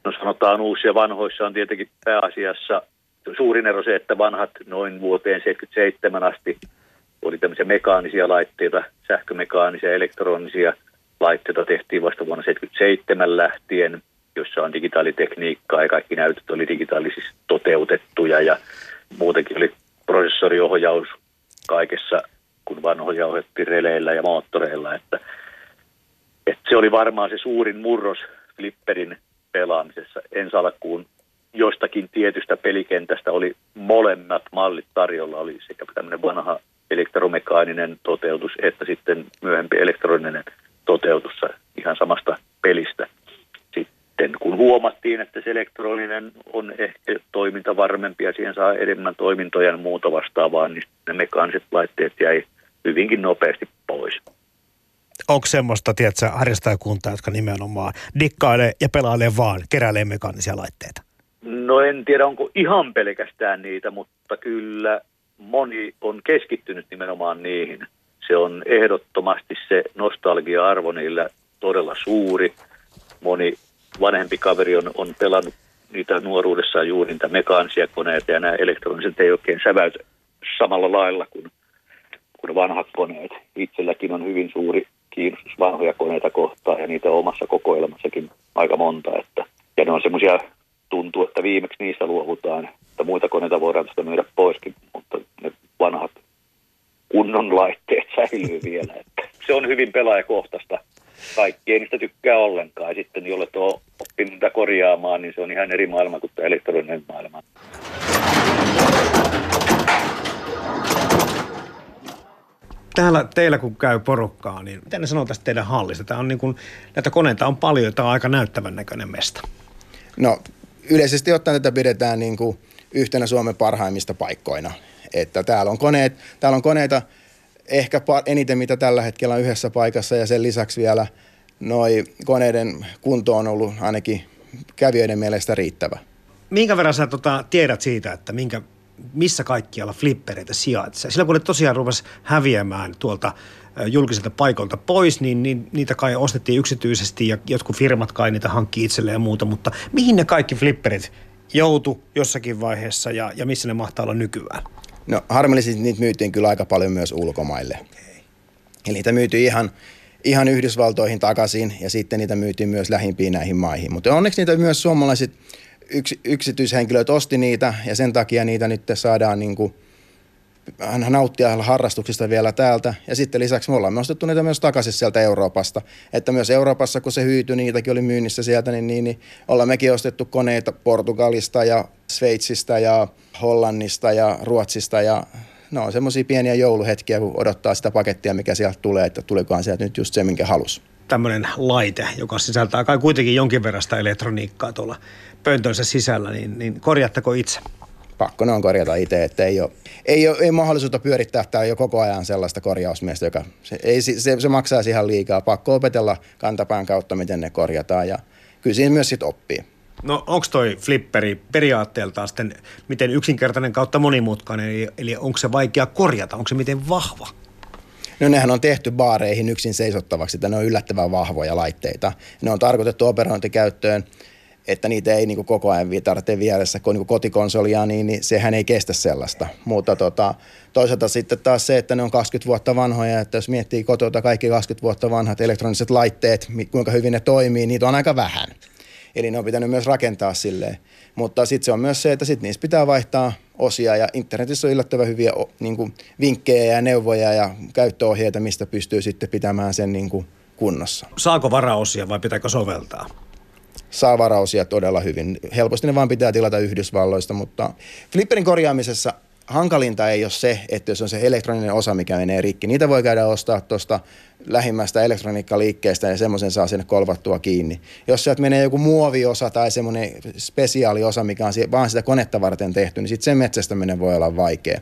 No sanotaan uusia vanhoissa on tietenkin pääasiassa suurin ero se, että vanhat noin vuoteen 77 asti oli tämmöisiä mekaanisia laitteita, sähkömekaanisia, elektronisia, laitteita tehtiin vasta vuonna 1977 lähtien, jossa on digitaalitekniikkaa ja kaikki näytöt oli digitaalisesti toteutettuja ja muutenkin oli prosessoriohjaus kaikessa, kun vanhoja ohjattiin releillä ja moottoreilla, että, että se oli varmaan se suurin murros flipperin pelaamisessa. Ensi alkuun jostakin tietystä pelikentästä oli molemmat mallit tarjolla, oli sekä tämmöinen vanha elektromekaaninen toteutus että sitten myöhempi elektroninen toteutus ihan samasta pelistä. Sitten kun huomattiin, että se elektroninen on ehkä toiminta varmempi ja siihen saa enemmän toimintoja ja muuta vastaavaa, niin ne mekaaniset laitteet jäi hyvinkin nopeasti pois. Onko semmoista, tiedätkö, harrastajakuntaa, jotka nimenomaan dikkailee ja pelailee vaan, keräilee mekaanisia laitteita? No en tiedä, onko ihan pelkästään niitä, mutta kyllä moni on keskittynyt nimenomaan niihin. Se on ehdottomasti se nostalgia-arvo niillä todella suuri. Moni vanhempi kaveri on, on pelannut niitä nuoruudessaan juuri niitä mekaanisia koneita ja nämä elektroniset ei oikein säväytä samalla lailla kuin, kuin vanhat koneet. Itselläkin on hyvin suuri kiinnostus vanhoja koneita kohtaan ja niitä omassa kokoelmassakin aika monta. Että, ja ne on semmoisia, tuntuu, että viimeksi niistä luovutaan, että muita koneita voidaan tästä myydä poiskin, mutta ne vanhat kunnon laitteet säilyy vielä. Että se on hyvin pelaajakohtaista. Kaikki ei niistä tykkää ollenkaan. Ja sitten jolle tuo oppinut niitä korjaamaan, niin se on ihan eri maailma kuin tämä elektroninen maailma. Täällä teillä kun käy porukkaa, niin mitä ne sanoo tästä teidän hallista? Tämä on niin kuin, näitä koneita on paljon, tämä on aika näyttävän näköinen mesta. No yleisesti ottaen tätä pidetään niin kuin yhtenä Suomen parhaimmista paikkoina. Että täällä on, koneet, täällä on koneita ehkä eniten, mitä tällä hetkellä on yhdessä paikassa ja sen lisäksi vielä noi koneiden kunto on ollut ainakin kävijöiden mielestä riittävä. Minkä verran sä tota, tiedät siitä, että minkä, missä kaikkialla flippereitä sijaitsee? Sillä kun ne tosiaan rupesi häviämään tuolta julkiselta paikalta pois, niin, niin niitä kai ostettiin yksityisesti ja jotkut firmat kai niitä hankkii itselleen ja muuta, mutta mihin ne kaikki flipperit joutu jossakin vaiheessa ja, ja missä ne mahtaa olla nykyään? No harmillisesti niitä myytiin kyllä aika paljon myös ulkomaille. Okay. Eli niitä myytiin ihan, ihan Yhdysvaltoihin takaisin ja sitten niitä myytiin myös lähimpiin näihin maihin. Mutta onneksi niitä myös suomalaiset yks, yksityishenkilöt osti niitä ja sen takia niitä nyt saadaan niin kuin – nauttia harrastuksista vielä täältä. Ja sitten lisäksi me ollaan ostettu niitä myös takaisin sieltä Euroopasta. Että myös Euroopassa, kun se hyytyi, niitäkin oli myynnissä sieltä, niin, niin, niin ollaan mekin ostettu koneita Portugalista ja Sveitsistä ja Hollannista ja Ruotsista ja no on semmoisia pieniä jouluhetkiä, kun odottaa sitä pakettia, mikä sieltä tulee, että tulikohan sieltä nyt just se, minkä halus. Tämmöinen laite, joka sisältää kai kuitenkin jonkin verran sitä elektroniikkaa tuolla pöntönsä sisällä, niin, niin korjatteko itse? Pakko ne on korjata itse, että ei ole, ei ole ei mahdollisuutta pyörittää tämä jo koko ajan sellaista korjausmiestä, joka se, ei, se, se maksaa ihan liikaa. Pakko opetella kantapään kautta, miten ne korjataan ja kyllä siinä myös sitten oppii. No onko toi flipperi periaatteeltaan sitten miten yksinkertainen kautta monimutkainen, eli, eli onko se vaikea korjata, onko se miten vahva? No nehän on tehty baareihin yksin seisottavaksi, että ne on yllättävän vahvoja laitteita. Ne on tarkoitettu operointikäyttöön että niitä ei niin koko ajan tarvitse vieressä kun niin kotikonsolia, niin, niin sehän ei kestä sellaista. Mutta tota, toisaalta sitten taas se, että ne on 20 vuotta vanhoja, että jos miettii kotota kaikki 20 vuotta vanhat elektroniset laitteet, kuinka hyvin ne toimii, niitä on aika vähän. Eli ne on pitänyt myös rakentaa silleen. Mutta sitten se on myös se, että sitten niistä pitää vaihtaa osia ja internetissä on yllättävän hyviä niin kuin, vinkkejä ja neuvoja ja käyttöohjeita, mistä pystyy sitten pitämään sen niin kuin, kunnossa. Saako varaosia vai pitääkö soveltaa? Saa varausia todella hyvin. Helposti ne vaan pitää tilata Yhdysvalloista, mutta flipperin korjaamisessa hankalinta ei ole se, että jos on se elektroninen osa, mikä menee rikki. Niitä voi käydä ostaa tuosta lähimmästä elektroniikkaliikkeestä ja semmoisen saa sinne kolvattua kiinni. Jos sieltä menee joku muoviosa tai semmoinen spesiaaliosa, mikä on vaan sitä konetta varten tehty, niin sitten sen metsästäminen voi olla vaikea.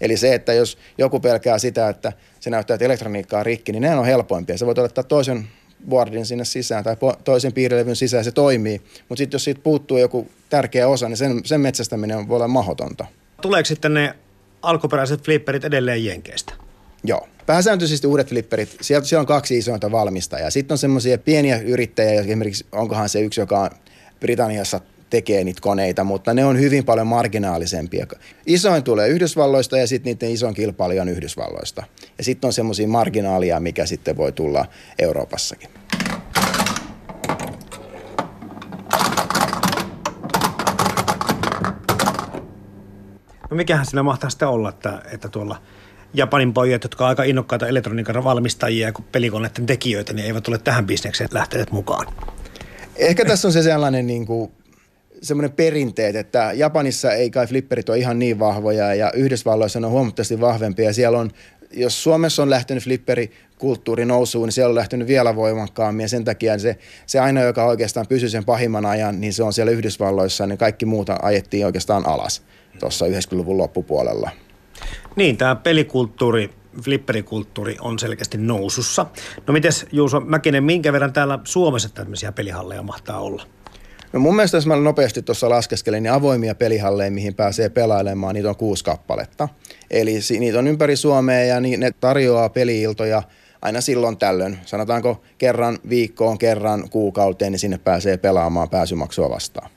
Eli se, että jos joku pelkää sitä, että se näyttää, että elektroniikka on rikki, niin ne on helpoimpia. Se voi ottaa toisen boardin sinne sisään tai toisen piirilevyn sisään, se toimii. Mutta sitten jos siitä puuttuu joku tärkeä osa, niin sen, sen metsästäminen voi olla mahdotonta. Tuleeko sitten ne alkuperäiset flipperit edelleen Jenkeistä? Joo. Pääsääntöisesti uudet flipperit, sieltä siellä on kaksi isointa valmistajaa. Sitten on semmoisia pieniä yrittäjiä, esimerkiksi onkohan se yksi, joka on Britanniassa tekee niitä koneita, mutta ne on hyvin paljon marginaalisempia. Isoin tulee Yhdysvalloista ja sitten niiden ison kilpailija on Yhdysvalloista. Ja sitten on semmoisia marginaalia, mikä sitten voi tulla Euroopassakin. No mikähän siinä mahtaa sitten olla, että, että tuolla Japanin pojat, jotka ovat aika innokkaita elektroniikan valmistajia kuin pelikoneiden tekijöitä, niin eivät ole tähän bisnekseen lähteneet mukaan. Ehkä tässä on se sellainen niin kuin, semmoinen perinteet, että Japanissa ei kai flipperit ole ihan niin vahvoja ja Yhdysvalloissa ne on huomattavasti vahvempia. Siellä on, jos Suomessa on lähtenyt flipperi kulttuuri nousuun, niin siellä on lähtenyt vielä voimakkaammin ja sen takia se, se aina, joka oikeastaan pysyy sen pahimman ajan, niin se on siellä Yhdysvalloissa, niin kaikki muuta ajettiin oikeastaan alas tuossa 90-luvun loppupuolella. Niin, tämä pelikulttuuri, flipperikulttuuri on selkeästi nousussa. No mites Juuso Mäkinen, minkä verran täällä Suomessa tämmöisiä pelihalleja mahtaa olla? No mun mielestä, jos mä nopeasti tuossa laskeskelin, niin avoimia pelihalleja, mihin pääsee pelailemaan, niitä on kuusi kappaletta. Eli niitä on ympäri Suomea ja ne tarjoaa peliiltoja aina silloin tällöin. Sanotaanko kerran viikkoon, kerran kuukauteen, niin sinne pääsee pelaamaan pääsymaksua vastaan.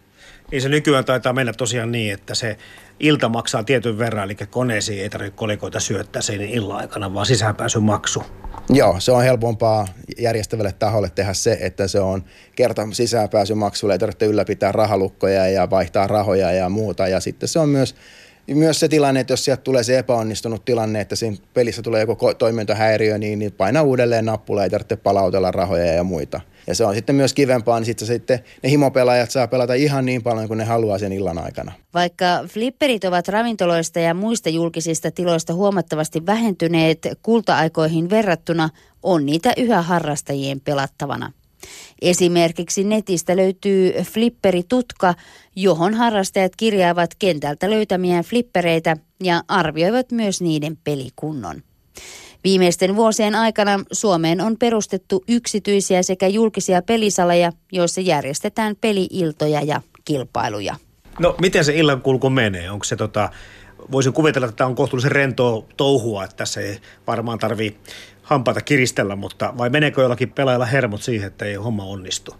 Niin se nykyään taitaa mennä tosiaan niin, että se ilta maksaa tietyn verran, eli koneisiin ei tarvitse kolikoita syöttää sen illan aikana, vaan sisäänpääsy maksu. Joo, se on helpompaa järjestävälle taholle tehdä se, että se on kerta sisäänpääsymaksulle, ei tarvitse ylläpitää rahalukkoja ja vaihtaa rahoja ja muuta. Ja sitten se on myös, myös se tilanne, että jos sieltä tulee se epäonnistunut tilanne, että siinä pelissä tulee joku toimintahäiriö, niin, niin paina uudelleen nappula, ei tarvitse palautella rahoja ja muita. Ja se on sitten myös kivempaa, niin sitten, sitten ne himopelaajat saa pelata ihan niin paljon kuin ne haluaa sen illan aikana. Vaikka flipperit ovat ravintoloista ja muista julkisista tiloista huomattavasti vähentyneet kulta-aikoihin verrattuna, on niitä yhä harrastajien pelattavana. Esimerkiksi netistä löytyy flipperitutka, johon harrastajat kirjaavat kentältä löytämiään flippereitä ja arvioivat myös niiden pelikunnon. Viimeisten vuosien aikana Suomeen on perustettu yksityisiä sekä julkisia pelisaleja, joissa järjestetään peliiltoja ja kilpailuja. No miten se illan kulku menee? Onko se tota, voisin kuvitella, että tämä on kohtuullisen rentoa touhua, että tässä ei varmaan tarvii hampaita kiristellä, mutta vai meneekö jollakin pelaajalla hermot siihen, että ei homma onnistu?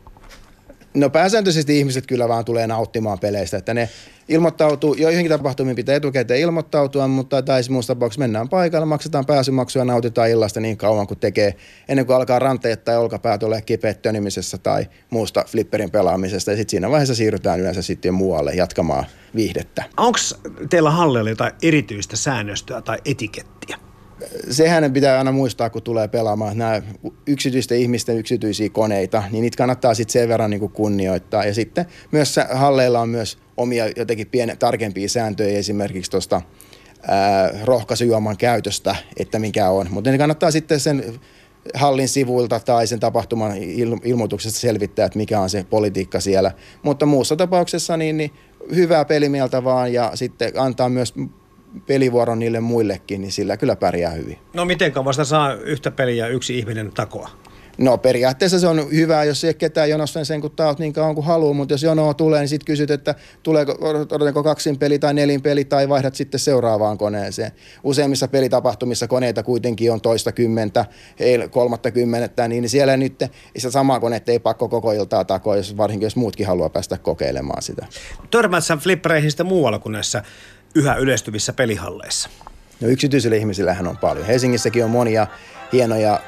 No pääsääntöisesti ihmiset kyllä vaan tulee nauttimaan peleistä, että ne ilmoittautuu, joihinkin tapahtumiin pitää etukäteen ilmoittautua, mutta tai muussa tapauksessa mennään paikalle, maksetaan pääsymaksuja ja nautitaan illasta niin kauan kuin tekee, ennen kuin alkaa ranteet tai olkapäät ole kipeät tönimisessä tai muusta flipperin pelaamisesta ja sitten siinä vaiheessa siirrytään yleensä sitten muualle jatkamaan viihdettä. Onko teillä hallella jotain erityistä säännöstöä tai etikettiä? Sehän pitää aina muistaa, kun tulee pelaamaan nämä yksityisten ihmisten yksityisiä koneita, niin niitä kannattaa sitten sen verran niin kunnioittaa. Ja sitten myös halleilla on myös omia jotenkin pienen, tarkempia sääntöjä esimerkiksi tuosta rohkaisujuoman käytöstä, että mikä on. Mutta ne kannattaa sitten sen hallin sivuilta tai sen tapahtuman il- ilmoituksesta selvittää, että mikä on se politiikka siellä. Mutta muussa tapauksessa niin, niin hyvää pelimieltä vaan ja sitten antaa myös pelivuoron niille muillekin, niin sillä kyllä pärjää hyvin. No miten kauan saa yhtä peliä yksi ihminen takoa? No periaatteessa se on hyvä, jos ei ketään jonossa sen kun taot niin kauan kuin haluaa, mutta jos jonoa tulee, niin sitten kysyt, että tuleeko, odotetaanko kaksin peli tai nelin peli tai vaihdat sitten seuraavaan koneeseen. Useimmissa pelitapahtumissa koneita kuitenkin on toista kymmentä, kolmatta kymmenettä, niin siellä nyt se sama kone ei pakko koko iltaa takoa, jos, varsinkin jos muutkin haluaa päästä kokeilemaan sitä. Törmät flippereihin sitten muualla kuin näissä yhä yleistyvissä pelihalleissa? No yksityisille ihmisillähän on paljon. Helsingissäkin on monia hienoja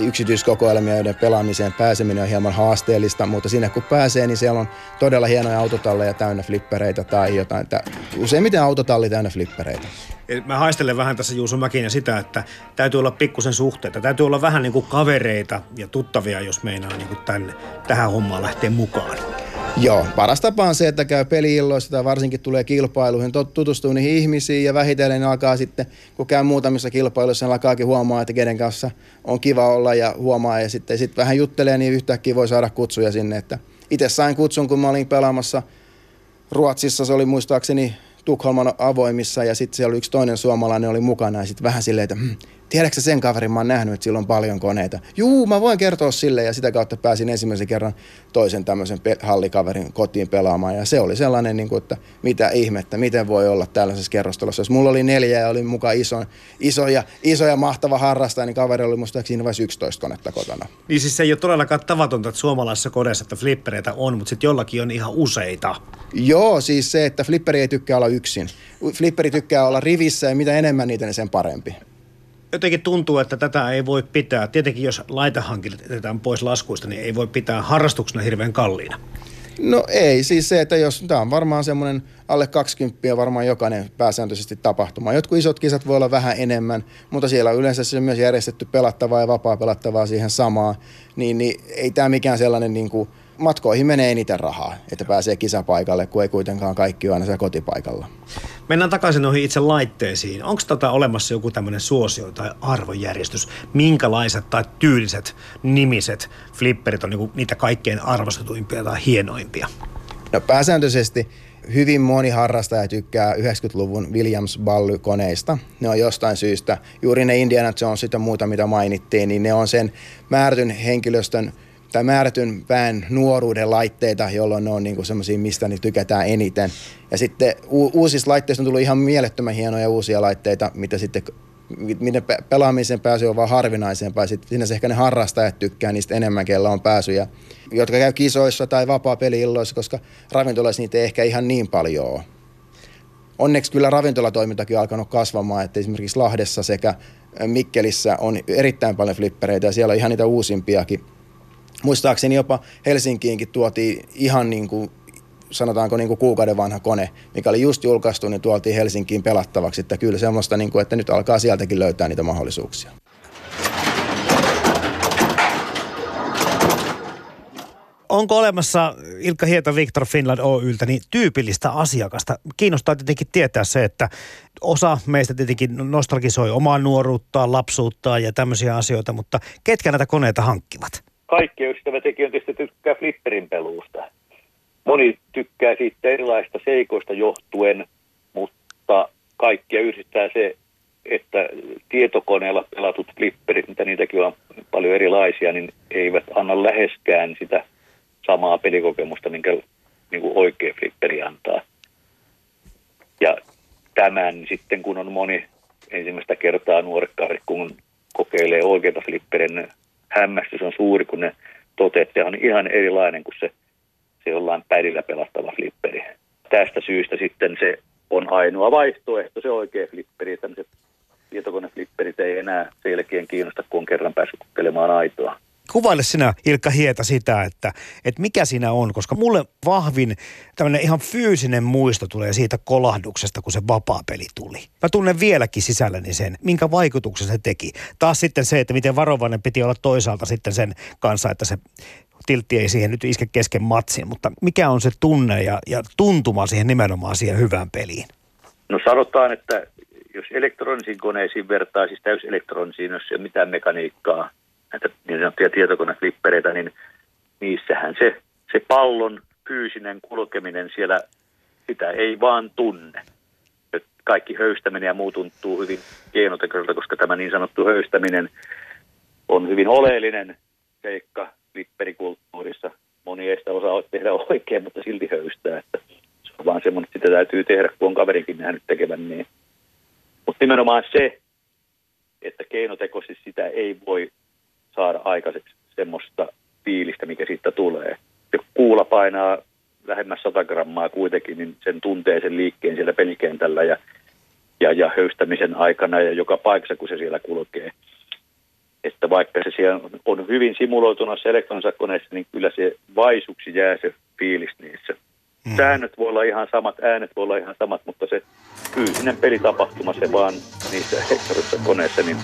yksityiskokoelmia, joiden pelaamiseen pääseminen on hieman haasteellista, mutta sinne kun pääsee, niin siellä on todella hienoja autotalleja täynnä flippereitä tai jotain. Useimmiten autotalli täynnä flippereitä. Mä haistelen vähän tässä Juuso Mäkinen sitä, että täytyy olla pikkusen suhteita. Täytyy olla vähän niin kuin kavereita ja tuttavia, jos meinaa niin kuin tänne, tähän hommaan lähteä mukaan. Joo, paras tapa on se, että käy peliilloissa tai varsinkin tulee kilpailuihin, tutustuu niihin ihmisiin ja vähitellen alkaa sitten, kun käy muutamissa kilpailuissa, niin alkaakin huomaa, että kenen kanssa on kiva olla ja huomaa ja sitten sit vähän juttelee, niin yhtäkkiä voi saada kutsuja sinne. Että itse sain kutsun, kun mä olin pelaamassa Ruotsissa, se oli muistaakseni Tukholman avoimissa ja sitten siellä oli yksi toinen suomalainen oli mukana ja sitten vähän silleen, että hmm, tiedätkö sen kaverin, mä oon nähnyt, että sillä on paljon koneita. Juu, mä voin kertoa sille ja sitä kautta pääsin ensimmäisen kerran toisen tämmöisen pe- hallikaverin kotiin pelaamaan. Ja se oli sellainen, niin kuin, että mitä ihmettä, miten voi olla tällaisessa kerrostalossa. Jos mulla oli neljä ja oli mukaan iso, iso, ja, iso ja mahtava harrastaja, niin kaveri oli musta siinä vaiheessa 11 konetta kotona. Niin siis se ei ole todellakaan tavatonta, että suomalaisessa kodeessa että flippereitä on, mutta sitten jollakin on ihan useita. Joo, siis se, että flipperi ei tykkää olla yksin. Flipperi tykkää olla rivissä ja mitä enemmän niitä, niin sen parempi. Jotenkin tuntuu, että tätä ei voi pitää. Tietenkin jos laitehankinnat jätetään pois laskuista, niin ei voi pitää harrastuksena hirveän kalliina. No ei, siis se, että jos tämä on varmaan semmoinen alle 20 varmaan jokainen pääsääntöisesti tapahtuma. Jotkut isot kisat voi olla vähän enemmän, mutta siellä on yleensä se myös järjestetty pelattavaa ja vapaa pelattavaa siihen samaan. Niin, niin ei tämä mikään sellainen niin kuin, matkoihin menee eniten rahaa, että pääsee kisapaikalle, kun ei kuitenkaan kaikki ole aina siellä kotipaikalla. Mennään takaisin noihin itse laitteisiin. Onko tätä olemassa joku tämmöinen suosio tai arvojärjestys? Minkälaiset tai tyyliset nimiset flipperit on niinku niitä kaikkein arvostetuimpia tai hienoimpia? No pääsääntöisesti hyvin moni harrastaja tykkää 90-luvun Williams Bally-koneista. Ne on jostain syystä, juuri ne Indiana Jonesit ja muuta, mitä mainittiin, niin ne on sen määrätyn henkilöstön tai määrätyn pään nuoruuden laitteita, jolloin ne on niin semmoisia, mistä ne tykätään eniten. Ja sitten u- uusista laitteista on tullut ihan mielettömän hienoja uusia laitteita, mitä sitten miten pe- pelaamisen pääsy on vaan harvinaisempaa. Sitten sinänsä ehkä ne harrastajat tykkää niistä enemmän, kellä on pääsy. Ja, jotka käy kisoissa tai vapaa peliilloissa, koska ravintoloissa niitä ei ehkä ihan niin paljon ole. Onneksi kyllä ravintolatoimintakin on alkanut kasvamaan, että esimerkiksi Lahdessa sekä Mikkelissä on erittäin paljon flippereitä ja siellä on ihan niitä uusimpiakin. Muistaakseni jopa Helsinkiinkin tuotiin ihan niin kuin sanotaanko niin kuin kuukauden vanha kone, mikä oli just julkaistu, niin tuotiin Helsinkiin pelattavaksi. Että kyllä semmoista, niin kuin, että nyt alkaa sieltäkin löytää niitä mahdollisuuksia. Onko olemassa Ilkka Hieta Victor Finland Oyltä niin tyypillistä asiakasta? Kiinnostaa tietenkin tietää se, että osa meistä tietenkin nostalgisoi omaa nuoruuttaan, lapsuuttaan ja tämmöisiä asioita, mutta ketkä näitä koneita hankkivat? Kaikki ystävät tekijät tietysti tykkää flipperin peluusta. Moni tykkää siitä erilaista seikoista johtuen, mutta kaikkia yhdistää se, että tietokoneella pelatut flipperit, mitä niitäkin on paljon erilaisia, niin eivät anna läheskään sitä samaa pelikokemusta, minkä niin kuin oikea flipperi antaa. Ja tämän sitten, kun on moni ensimmäistä kertaa nuorekkaari, kun kokeilee oikeita flipperin, hämmästys on suuri, kun ne toteaa, että se on ihan erilainen kuin se, se jollain pädillä pelastava flipperi. Tästä syystä sitten se on ainoa vaihtoehto, se oikea flipperi. Tämmöiset tietokoneflipperit ei enää selkeän kiinnosta, kun on kerran päässyt kokeilemaan aitoa. Kuvaile sinä Ilkka Hieta sitä, että, että mikä siinä on, koska mulle vahvin tämmöinen ihan fyysinen muisto tulee siitä kolahduksesta, kun se vapaa-peli tuli. Mä tunnen vieläkin sisälläni sen, minkä vaikutuksen se teki. Taas sitten se, että miten varovainen piti olla toisaalta sitten sen kanssa, että se tiltti ei siihen nyt iske kesken matsin, mutta mikä on se tunne ja, ja tuntuma siihen nimenomaan siihen hyvään peliin? No sanotaan, että jos elektronisiin koneisiin vertaa, siis täyselektronisiin, jos ei ole mitään mekaniikkaa, näitä niin sanottuja tietokoneflippereitä, niin niissähän se, se pallon fyysinen kulkeminen siellä, sitä ei vaan tunne. Et kaikki höystäminen ja muu tuntuu hyvin keinotekoiselta, koska tämä niin sanottu höystäminen on hyvin oleellinen seikka flipperikulttuurissa. Moni ei sitä osaa tehdä oikein, mutta silti höystää. Että se on vaan semmoinen, että sitä täytyy tehdä, kun on kaverinkin nähnyt tekevän niin. Mutta nimenomaan se, että keinotekoisesti sitä ei voi saada aikaiseksi semmoista fiilistä, mikä siitä tulee. Ja kuula painaa lähemmäs 100 grammaa kuitenkin, niin sen tuntee sen liikkeen siellä pelikentällä ja, ja, ja höystämisen aikana ja joka paikassa, kun se siellä kulkee. Että vaikka se siellä on hyvin simuloituna se niin kyllä se vaisuksi jää se fiilis niissä. Mm. Säännöt voi olla ihan samat, äänet voi olla ihan samat, mutta se fyysinen pelitapahtuma, se vaan niissä elektronisessa koneessa, niin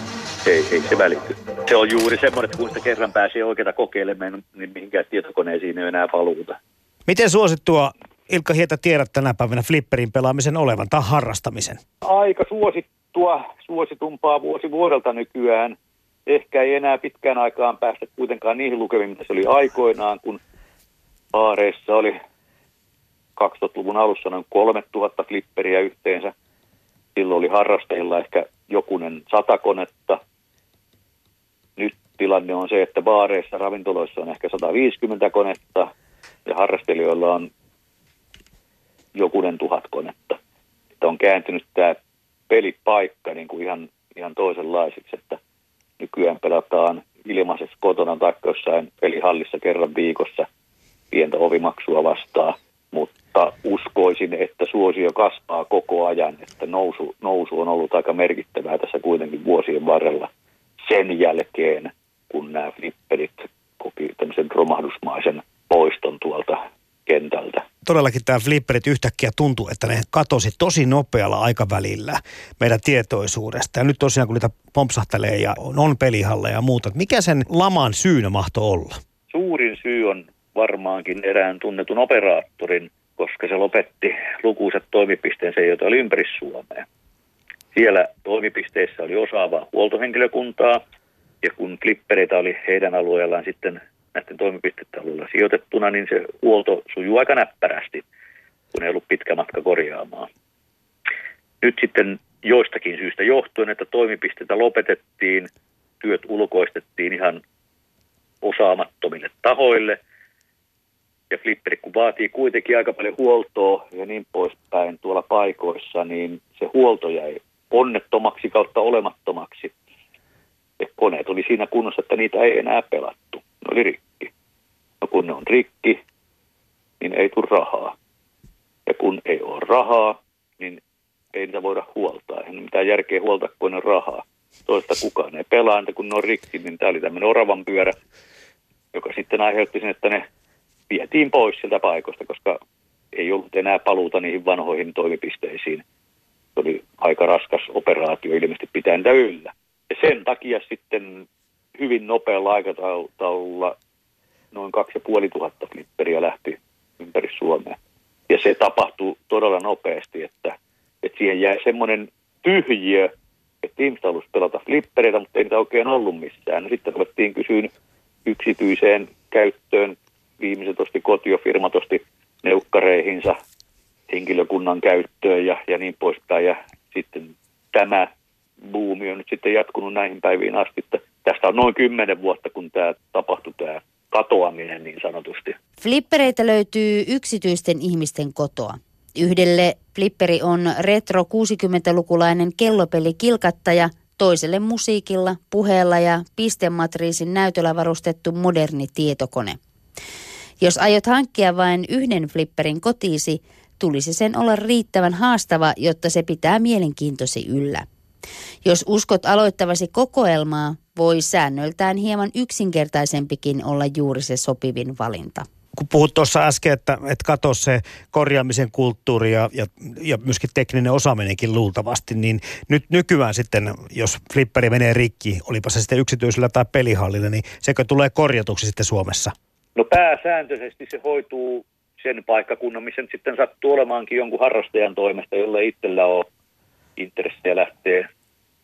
ei, ei se välity. Se on juuri semmoinen, että kun sitä kerran pääsee oikeita kokeilemaan, niin mihinkään tietokoneisiin ei ole enää paluuta. Miten suosittua Ilkka Hieta tiedät tänä päivänä flipperin pelaamisen olevan tai harrastamisen? Aika suosittua, suositumpaa vuosi vuodelta nykyään. Ehkä ei enää pitkään aikaan päästä kuitenkaan niihin lukemiin, mitä se oli aikoinaan, kun Aareissa oli 2000-luvun alussa noin 3000 flipperiä yhteensä. Silloin oli harrastajilla ehkä jokunen sata konetta. Nyt tilanne on se, että baareissa, ravintoloissa on ehkä 150 konetta ja harrastelijoilla on jokunen tuhat konetta. Että on kääntynyt tämä pelipaikka niin kuin ihan, ihan toisenlaiseksi, että nykyään pelataan ilmaisessa kotona tai jossain pelihallissa kerran viikossa pientä ovimaksua vastaan, mutta uskoisin, että suosio kasvaa koko ajan, että nousu, nousu on ollut aika merkittävää tässä kuitenkin vuosien varrella sen jälkeen, kun nämä flipperit koki tämmöisen romahdusmaisen poiston tuolta kentältä. Todellakin tämä flipperit yhtäkkiä tuntuu, että ne katosi tosi nopealla aikavälillä meidän tietoisuudesta. Ja nyt tosiaan kun niitä pompsahtelee ja on pelihalle ja muuta, mikä sen laman syynä mahtoi olla? Suurin syy on varmaankin erään tunnetun operaattorin, koska se lopetti lukuisat toimipisteensä, joita oli ympäri Suomea. Siellä toimipisteissä oli osaavaa huoltohenkilökuntaa, ja kun flippereitä oli heidän alueellaan sitten näiden toimipisteiden alueella sijoitettuna, niin se huolto sujuu aika näppärästi, kun ei ollut pitkä matka korjaamaan. Nyt sitten joistakin syistä johtuen, että toimipisteitä lopetettiin, työt ulkoistettiin ihan osaamattomille tahoille. Ja flipperi, kun vaatii kuitenkin aika paljon huoltoa ja niin poispäin tuolla paikoissa, niin se huolto jäi onnettomaksi kautta olemattomaksi. Ja koneet oli siinä kunnossa, että niitä ei enää pelattu. Ne oli rikki. No kun ne on rikki, niin ei tule rahaa. Ja kun ei ole rahaa, niin ei niitä voida huoltaa. Ei mitään järkeä huoltaa, kun on rahaa. Toista kukaan ei pelaa, kun ne on rikki, niin tämä oli tämmöinen oravan pyörä, joka sitten aiheutti sen, että ne vietiin pois sieltä paikoista, koska ei ollut enää paluuta niihin vanhoihin toimipisteisiin. Se oli aika raskas operaatio ilmeisesti pitää niitä yllä. Ja sen takia sitten hyvin nopealla aikataululla noin 2500 flipperiä lähti ympäri Suomea. Ja se tapahtui todella nopeasti, että, että siihen jäi semmoinen tyhjiö, että ihmiset halusivat pelata flippereitä, mutta ei niitä oikein ollut missään. No sitten ruvettiin kysyä yksityiseen käyttöön. Viimeiset osti kotiofirmat, osti neukkareihinsa henkilökunnan käyttöön ja, ja niin poispäin. Ja sitten tämä buumi on nyt sitten jatkunut näihin päiviin asti. Tästä on noin kymmenen vuotta, kun tämä tapahtui tämä katoaminen niin sanotusti. Flippereitä löytyy yksityisten ihmisten kotoa. Yhdelle flipperi on retro 60-lukulainen kellopeli kilkattaja, toiselle musiikilla, puheella ja pistematriisin näytöllä varustettu moderni tietokone. Jos aiot hankkia vain yhden flipperin kotiisi, tulisi sen olla riittävän haastava, jotta se pitää mielenkiintosi yllä. Jos uskot aloittavasi kokoelmaa, voi säännöltään hieman yksinkertaisempikin olla juuri se sopivin valinta kun puhut tuossa äsken, että, että katso se korjaamisen kulttuuri ja, ja, ja myöskin tekninen osaaminenkin luultavasti, niin nyt nykyään sitten, jos flipperi menee rikki, olipa se sitten yksityisellä tai pelihallilla, niin sekö tulee korjatuksi sitten Suomessa? No pääsääntöisesti se hoituu sen paikkakunnan, missä nyt sitten sattuu olemaankin jonkun harrastajan toimesta, jolle itsellä on intressejä lähtee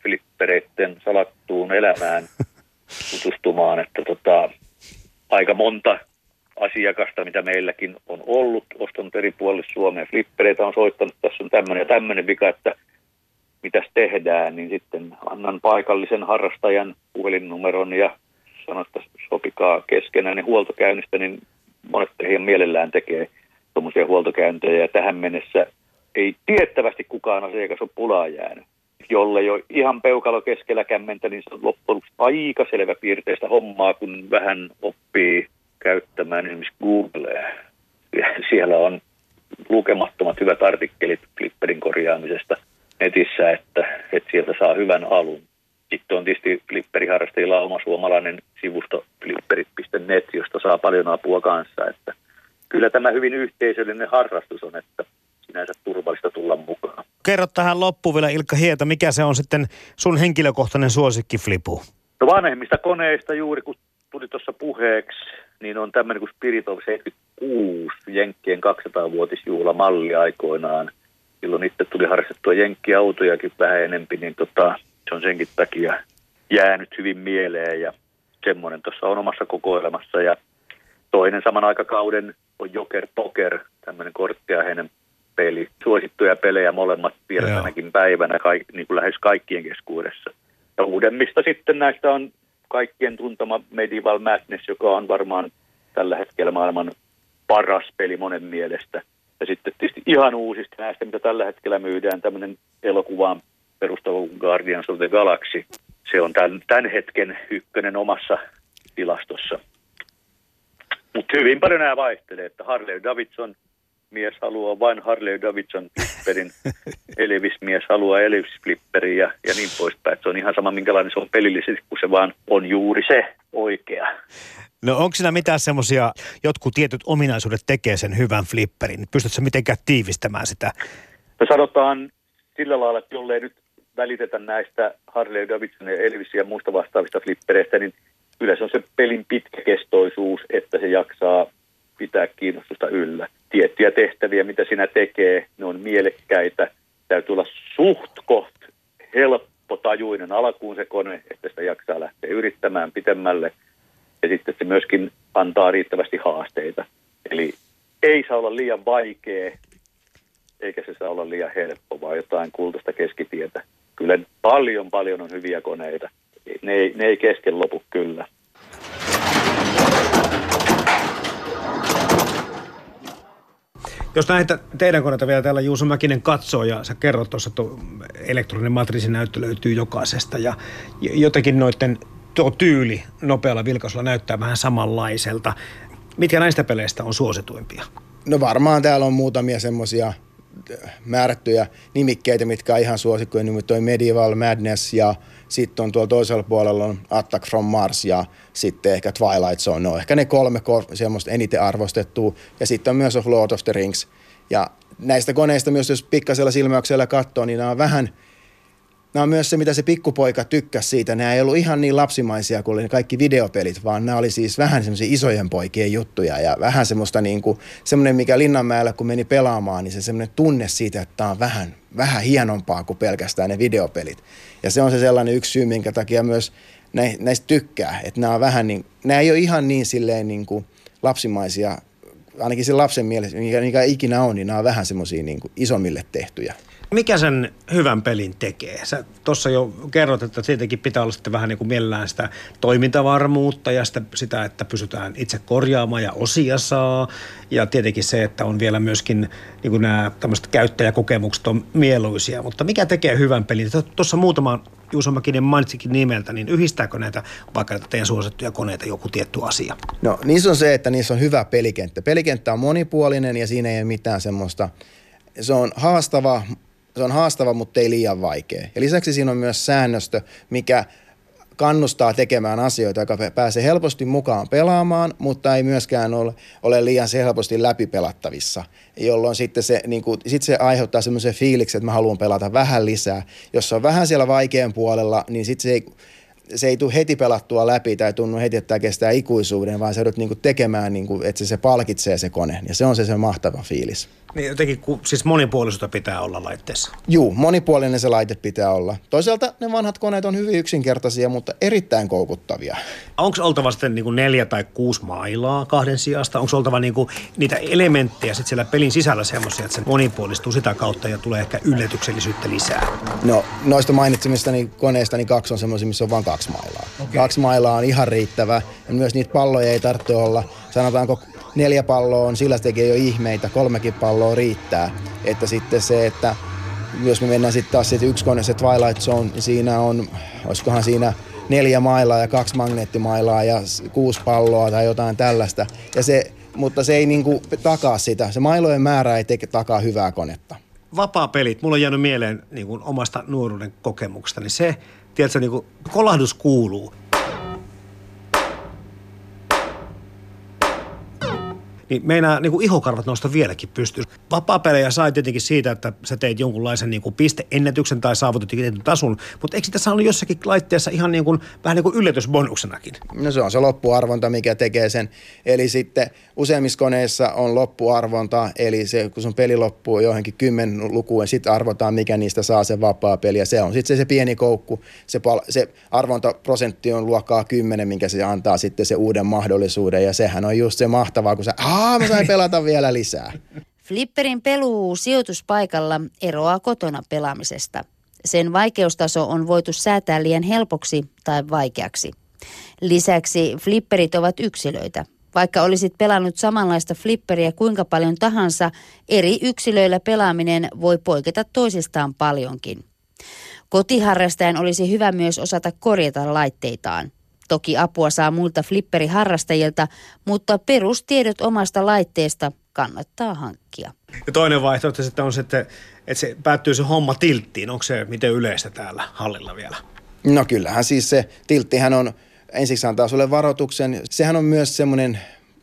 flippereiden salattuun elämään tutustumaan, että tota, aika monta asiakasta, mitä meilläkin on ollut, ostanut eri puolille Suomeen flippereitä, on soittanut, tässä on tämmöinen ja tämmöinen vika, että mitäs tehdään, niin sitten annan paikallisen harrastajan puhelinnumeron ja sanon, että sopikaa keskenään ne huoltokäynnistä, niin monet heidän mielellään tekee tuommoisia huoltokäyntejä ja tähän mennessä ei tiettävästi kukaan asiakas ole pulaa jäänyt. Jolle jo ihan peukalo keskellä kämmentä, niin se on loppujen aika selvä piirteistä hommaa, kun vähän oppii käyttämään esimerkiksi Googlea. Siellä on lukemattomat hyvät artikkelit Flipperin korjaamisesta netissä, että, että sieltä saa hyvän alun. Sitten on tietysti Flipperiharrastajilla oma suomalainen sivusto flipperit.net, josta saa paljon apua kanssa. Että kyllä tämä hyvin yhteisöllinen harrastus on, että sinänsä turvallista tulla mukaan. Kerro tähän loppuun vielä Ilkka Hieta, mikä se on sitten sun henkilökohtainen suosikki Flipu? No vanhemmista koneista juuri kun tuli tuossa puheeksi, niin on tämmöinen kuin Spirit of 76, Jenkkien 200-vuotisjuhla malli aikoinaan. Silloin itse tuli harrastettua Jenkkiautojakin vähän enempi, niin tota, se on senkin takia jäänyt hyvin mieleen ja semmoinen tuossa on omassa kokoelmassa. Ja toinen saman aikakauden on Joker Poker, tämmöinen korttiaheinen peli. Suosittuja pelejä molemmat vielä tänäkin päivänä, kaik, niin kuin lähes kaikkien keskuudessa. Ja uudemmista sitten näistä on kaikkien tuntama Medieval Madness, joka on varmaan tällä hetkellä maailman paras peli monen mielestä. Ja sitten tietysti ihan uusista näistä, mitä tällä hetkellä myydään, tämmöinen elokuvaan perustuva Guardians of the Galaxy. Se on tämän, tämän hetken ykkönen omassa tilastossa. Mutta hyvin paljon nämä vaihtelee, että Harley Davidson mies haluaa vain Harley Davidson flipperin, Elvis mies haluaa Elvis flipperin ja, ja niin poispäin. Se on ihan sama minkälainen se on pelillisesti, kun se vaan on juuri se oikea. No onko siinä mitään semmoisia, jotkut tietyt ominaisuudet tekee sen hyvän flipperin? Pystytkö mitenkään tiivistämään sitä? No sanotaan sillä lailla, että jollei nyt välitetä näistä Harley Davidson ja Elvis ja muista vastaavista flippereistä, niin kyllä se on se pelin pitkäkestoisuus, että se jaksaa pitää kiinnostusta yllä. Tiettyjä tehtäviä, mitä sinä tekee, ne on mielekkäitä. Täytyy olla suht koht helppotajuinen alkuun se kone, että sitä jaksaa lähteä yrittämään pitemmälle. Ja sitten se myöskin antaa riittävästi haasteita. Eli ei saa olla liian vaikea, eikä se saa olla liian helppo, vaan jotain kultaista keskitietä. Kyllä paljon paljon on hyviä koneita. Ne ei, ne ei kesken lopu kyllä. Jos näitä teidän koneita vielä täällä Juuso Mäkinen katsoo ja sä kerrot tuossa, että elektroninen matriisinäyttö löytyy jokaisesta ja jotenkin noiden tuo tyyli nopealla vilkaisulla näyttää vähän samanlaiselta. Mitkä näistä peleistä on suosituimpia? No varmaan täällä on muutamia semmoisia määrättyjä nimikkeitä, mitkä on ihan suosikkoja, niin toi Medieval Madness ja sitten on tuolla toisella puolella on Attack from Mars ja sitten ehkä Twilight Zone. Ne on ehkä ne kolme semmoista eniten arvostettua. Ja sitten on myös Lord of the Rings. Ja näistä koneista myös, jos pikkasella silmäyksellä katsoo, niin nämä on vähän – nämä on myös se, mitä se pikkupoika tykkäsi siitä. Nämä ei ollut ihan niin lapsimaisia kuin oli ne kaikki videopelit, vaan nämä oli siis vähän semmoisia isojen poikien juttuja ja vähän semmoista niin kuin, semmoinen, mikä Linnanmäellä kun meni pelaamaan, niin se semmoinen tunne siitä, että tämä on vähän, vähän hienompaa kuin pelkästään ne videopelit. Ja se on se sellainen yksi syy, minkä takia myös näistä tykkää, että nämä on vähän niin, nämä ei ole ihan niin silleen niin kuin lapsimaisia, ainakin sen lapsen mielessä, mikä, mikä ikinä on, niin nämä on vähän semmoisia niin isommille tehtyjä. Mikä sen hyvän pelin tekee? Sä tuossa jo kerrot, että siitäkin pitää olla sitten vähän niin kuin mielellään sitä toimintavarmuutta ja sitä, sitä, että pysytään itse korjaamaan ja osia saa. Ja tietenkin se, että on vielä myöskin niin kuin nämä tämmöiset käyttäjäkokemukset on mieluisia. Mutta mikä tekee hyvän pelin? Tuossa muutama Juuso Mäkinen mainitsikin nimeltä, niin yhdistääkö näitä vaikka näitä teidän suosittuja koneita joku tietty asia? No niissä on se, että niissä on hyvä pelikenttä. Pelikenttä on monipuolinen ja siinä ei ole mitään semmoista, se on haastava, se on haastava, mutta ei liian vaikea. Ja lisäksi siinä on myös säännöstö, mikä kannustaa tekemään asioita, joka pääsee helposti mukaan pelaamaan, mutta ei myöskään ole, ole liian se helposti läpipelattavissa, jolloin sitten se, niin kuin, sit se aiheuttaa semmoisen fiiliksen, että mä haluan pelata vähän lisää. Jos se on vähän siellä vaikean puolella, niin sitten se ei, se ei tule heti pelattua läpi tai tunnu heti, että tämä kestää ikuisuuden, vaan sä joudut niinku tekemään, niinku, että se, se palkitsee se kone. Ja se on se, se mahtava fiilis. Niin jotenkin, kun, siis monipuolisuutta pitää olla laitteessa. Juu, monipuolinen se laite pitää olla. Toisaalta ne vanhat koneet on hyvin yksinkertaisia, mutta erittäin koukuttavia. Onko oltava sitten niin kuin neljä tai kuusi mailaa kahden sijasta? Onko oltava niin kuin niitä elementtejä sitten siellä pelin sisällä semmoisia, että se monipuolistuu sitä kautta ja tulee ehkä yllätyksellisyyttä lisää? No noista mainitsemistani koneista niin kaksi on semmoisia, missä on vain kaksi mailaa. Okay. Kaksi mailaa on ihan riittävä ja myös niitä palloja ei tarvitse olla, sanotaanko neljä palloa on, sillä tekee jo ihmeitä, kolmekin palloa riittää. Että sitten se, että jos me mennään sitten taas sitten yksi kone, se Twilight Zone, niin siinä on, olisikohan siinä neljä mailaa ja kaksi magneettimailaa ja kuusi palloa tai jotain tällaista. Ja se, mutta se ei niinku takaa sitä. Se mailojen määrä ei teke takaa hyvää konetta. Vapaa pelit, mulla on jäänyt mieleen niin omasta nuoruuden kokemuksesta, niin se, tiedätkö, niin kuin kolahdus kuuluu. Niin meinaa niin kuin ihokarvat nousta vieläkin pystyyn. Vapaa-pelejä sai tietenkin siitä, että sä teit jonkunlaisen niin kuin pisteennätyksen tai saavutit tietyn tasun, mutta eikö tässä ollut jossakin laitteessa ihan niin kuin, vähän niin kuin yllätysbonuksenakin? No se on se loppuarvonta, mikä tekee sen. Eli sitten useimmissa koneissa on loppuarvonta, eli se, kun sun peli loppuu johonkin kymmen lukuun, sitten arvotaan, mikä niistä saa se vapaa peli. Ja se on sitten se, se pieni koukku, se, pal- se arvontaprosentti on luokkaa 10, minkä se antaa sitten se uuden mahdollisuuden. Ja sehän on just se mahtavaa, kun sä, mä sain pelata vielä lisää. Flipperin peluu sijoituspaikalla eroaa kotona pelaamisesta. Sen vaikeustaso on voitu säätää liian helpoksi tai vaikeaksi. Lisäksi flipperit ovat yksilöitä. Vaikka olisit pelannut samanlaista flipperiä kuinka paljon tahansa, eri yksilöillä pelaaminen voi poiketa toisistaan paljonkin. Kotiharrastajan olisi hyvä myös osata korjata laitteitaan. Toki apua saa muilta flipperiharrastajilta, mutta perustiedot omasta laitteesta kannattaa hankkia. Ja toinen vaihtoehto sitten on se, että, että se päättyy se homma tilttiin. Onko se miten yleistä täällä hallilla vielä? No kyllähän siis se tilttihän on, ensiksi antaa sulle varoituksen. Sehän on myös semmoinen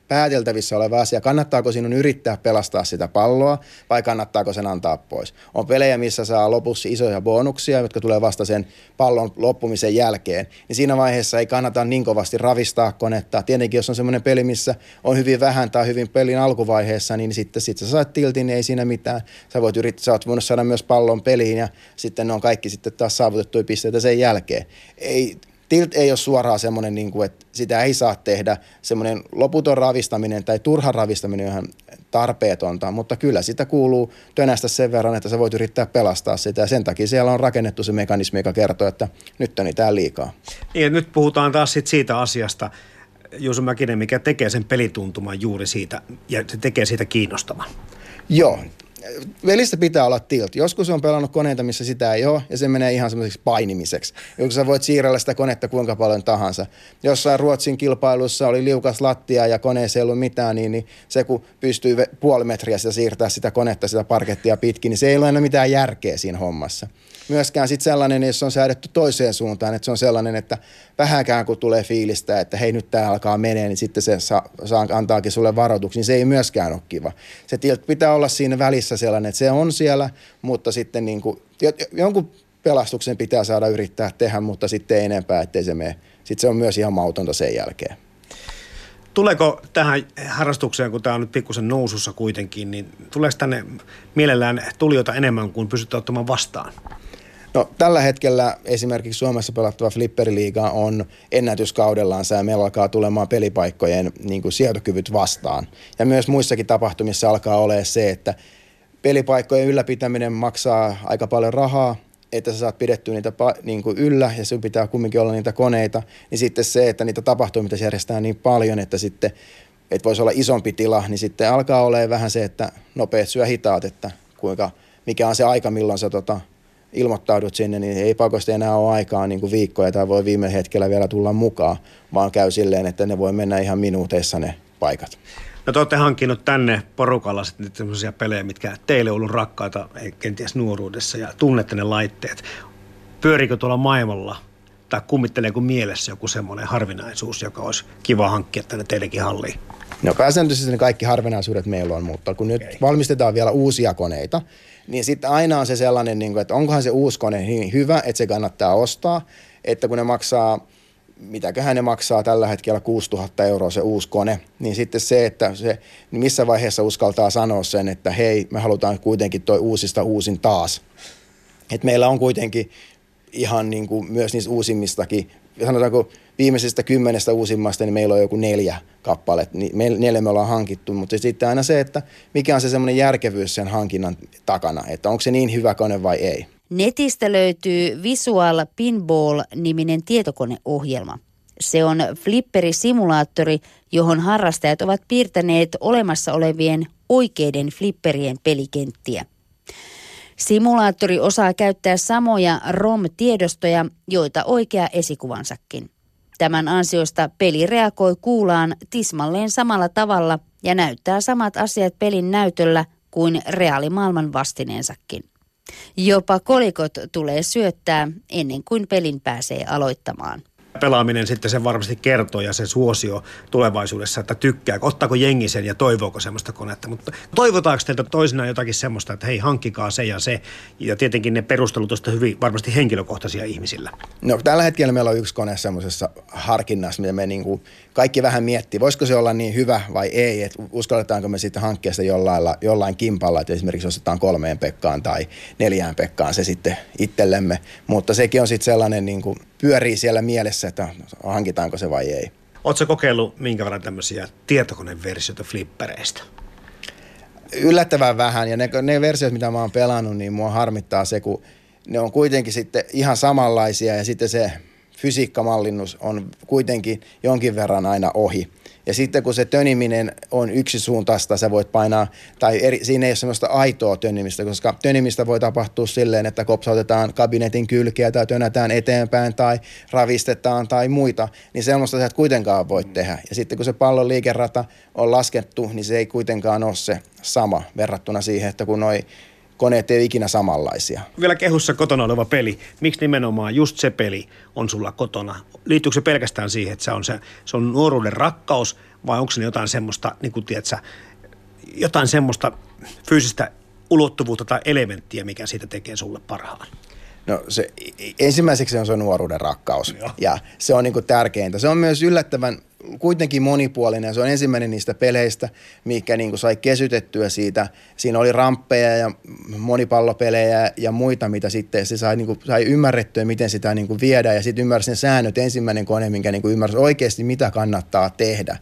pääteltävissä oleva asia. Kannattaako sinun yrittää pelastaa sitä palloa vai kannattaako sen antaa pois? On pelejä, missä saa lopussa isoja bonuksia, jotka tulee vasta sen pallon loppumisen jälkeen. Niin siinä vaiheessa ei kannata niin kovasti ravistaa konetta. Tietenkin, jos on semmoinen peli, missä on hyvin vähän tai hyvin pelin alkuvaiheessa, niin sitten sit sä saat tiltin, niin ei siinä mitään. Sä voit yrittää, sä oot voinut saada myös pallon peliin ja sitten ne on kaikki sitten taas saavutettuja pisteitä sen jälkeen. Ei, Tilt ei ole suoraan semmoinen, niin kuin, että sitä ei saa tehdä semmoinen loputon ravistaminen tai turha ravistaminen ihan tarpeetonta, mutta kyllä sitä kuuluu tönästä sen verran, että sä voit yrittää pelastaa sitä ja sen takia siellä on rakennettu se mekanismi, joka kertoo, että nyt on niitä liikaa. Niin, ja nyt puhutaan taas sit siitä asiasta, Juuso Mäkinen, mikä tekee sen pelituntuman juuri siitä ja se tekee siitä kiinnostavan. Joo, Velissä pitää olla tilt. Joskus on pelannut koneita, missä sitä ei ole, ja se menee ihan semmoiseksi painimiseksi. Joku sä voit siirrellä sitä konetta kuinka paljon tahansa. Jossain Ruotsin kilpailussa oli liukas lattia ja koneessa ei ollut mitään, niin, niin se kun pystyy puoli metriä sitä siirtää sitä konetta, sitä parkettia pitkin, niin se ei ole enää mitään järkeä siinä hommassa myöskään sit sellainen, jos on säädetty toiseen suuntaan, että se on sellainen, että vähänkään kun tulee fiilistä, että hei nyt tämä alkaa menee, niin sitten se saa, saa antaakin sulle varoituksia, niin se ei myöskään ole kiva. Se pitää olla siinä välissä sellainen, että se on siellä, mutta sitten niin kuin, jonkun pelastuksen pitää saada yrittää tehdä, mutta sitten ei enempää, ettei se mene. Sitten se on myös ihan mautonta sen jälkeen. Tuleeko tähän harrastukseen, kun tämä on nyt pikkusen nousussa kuitenkin, niin tuleeko tänne mielellään tulijoita enemmän kuin pystytte ottamaan vastaan? No, tällä hetkellä esimerkiksi Suomessa pelattava flipperiliiga on ennätyskaudellaan ja meillä alkaa tulemaan pelipaikkojen niin kuin sietokyvyt vastaan. Ja myös muissakin tapahtumissa alkaa olemaan se, että pelipaikkojen ylläpitäminen maksaa aika paljon rahaa, että sä saat pidettyä niitä niin kuin yllä ja sun pitää kumminkin olla niitä koneita, niin sitten se, että niitä tapahtumia järjestää niin paljon, että sitten että voisi olla isompi tila, niin sitten alkaa olemaan vähän se, että nopeat syö hitaat, että kuinka, mikä on se aika, milloin sä tota, ilmoittaudut sinne, niin ei pakosti enää ole aikaa niin kuin viikkoja tai voi viime hetkellä vielä tulla mukaan, vaan käy silleen, että ne voi mennä ihan minuuteissa ne paikat. No te olette hankkinut tänne porukalla sitten sellaisia pelejä, mitkä teille on ollut rakkaita kenties nuoruudessa ja tunnette ne laitteet. Pyörikö tuolla maailmalla tai kummitteleeko mielessä joku semmoinen harvinaisuus, joka olisi kiva hankkia tänne teillekin halliin? No pääsääntöisesti ne kaikki harvinaisuudet meillä on, mutta kun nyt okay. valmistetaan vielä uusia koneita, niin sitten aina on se sellainen, niin kuin, että onkohan se uusi kone niin hyvä, että se kannattaa ostaa, että kun ne maksaa, mitäköhän ne maksaa tällä hetkellä 6000 euroa se uusi kone, niin sitten se, että se, niin missä vaiheessa uskaltaa sanoa sen, että hei, me halutaan kuitenkin toi uusista uusin taas. että meillä on kuitenkin ihan niin kuin myös niistä uusimmistakin, sanotaanko viimeisistä kymmenestä uusimmasta, niin meillä on joku neljä kappaletta. Niin me, neljä me ollaan hankittu, mutta sitten aina se, että mikä on se semmoinen järkevyys sen hankinnan takana, että onko se niin hyvä kone vai ei. Netistä löytyy Visual Pinball-niminen tietokoneohjelma. Se on flipperisimulaattori, johon harrastajat ovat piirtäneet olemassa olevien oikeiden flipperien pelikenttiä. Simulaattori osaa käyttää samoja ROM-tiedostoja, joita oikea esikuvansakin. Tämän ansiosta peli reagoi kuulaan tismalleen samalla tavalla ja näyttää samat asiat pelin näytöllä kuin reaalimaailman vastineensakin. Jopa kolikot tulee syöttää ennen kuin pelin pääsee aloittamaan pelaaminen sitten sen varmasti kertoo ja se suosio tulevaisuudessa, että tykkää, ottaako jengi sen ja toivooko semmoista konetta. Mutta toivotaanko teiltä toisinaan jotakin semmoista, että hei hankkikaa se ja se. Ja tietenkin ne perustelut ovat hyvin varmasti henkilökohtaisia ihmisillä. No tällä hetkellä meillä on yksi kone semmoisessa harkinnassa, mitä me niinku kaikki vähän miettii, voisiko se olla niin hyvä vai ei, että uskalletaanko me sitten hankkia se jollain, jollain kimpalla, että esimerkiksi ostetaan kolmeen pekkaan tai neljään pekkaan se sitten itsellemme, mutta sekin on sitten sellainen niin kuin pyörii siellä mielessä, että hankitaanko se vai ei. Oletko kokeillut minkä verran tämmöisiä tietokoneversioita flippereistä? Yllättävän vähän ja ne, ne versiot, mitä mä oon pelannut, niin mua harmittaa se, kun ne on kuitenkin sitten ihan samanlaisia ja sitten se fysiikkamallinnus on kuitenkin jonkin verran aina ohi. Ja sitten kun se töniminen on yksisuuntaista, sä voit painaa, tai eri, siinä ei ole semmoista aitoa tönimistä, koska tönimistä voi tapahtua silleen, että kopsautetaan kabinetin kylkeä tai tönätään eteenpäin tai ravistetaan tai muita, niin semmoista sä et kuitenkaan voi tehdä. Ja sitten kun se pallon liikerata on laskettu, niin se ei kuitenkaan ole se sama verrattuna siihen, että kun noi koneet ei ole ikinä samanlaisia. Vielä kehussa kotona oleva peli. Miksi nimenomaan just se peli on sulla kotona? Liittyykö se pelkästään siihen, että se on, se, se on nuoruuden rakkaus vai onko se jotain semmoista, niin kuin tiedätkö, jotain semmoista fyysistä ulottuvuutta tai elementtiä, mikä siitä tekee sulle parhaan? No se, ensimmäiseksi on se nuoruuden rakkaus Joo. ja se on niinku tärkeintä. Se on myös yllättävän kuitenkin monipuolinen. Se on ensimmäinen niistä peleistä, mikä niinku sai kesytettyä siitä. Siinä oli ramppeja ja monipallopelejä ja muita, mitä sitten se sai, niinku, sai ymmärrettyä, miten sitä niinku viedään. Ja sitten ymmärsi säännöt. Ensimmäinen kone, minkä niinku ymmärsi oikeasti, mitä kannattaa tehdä.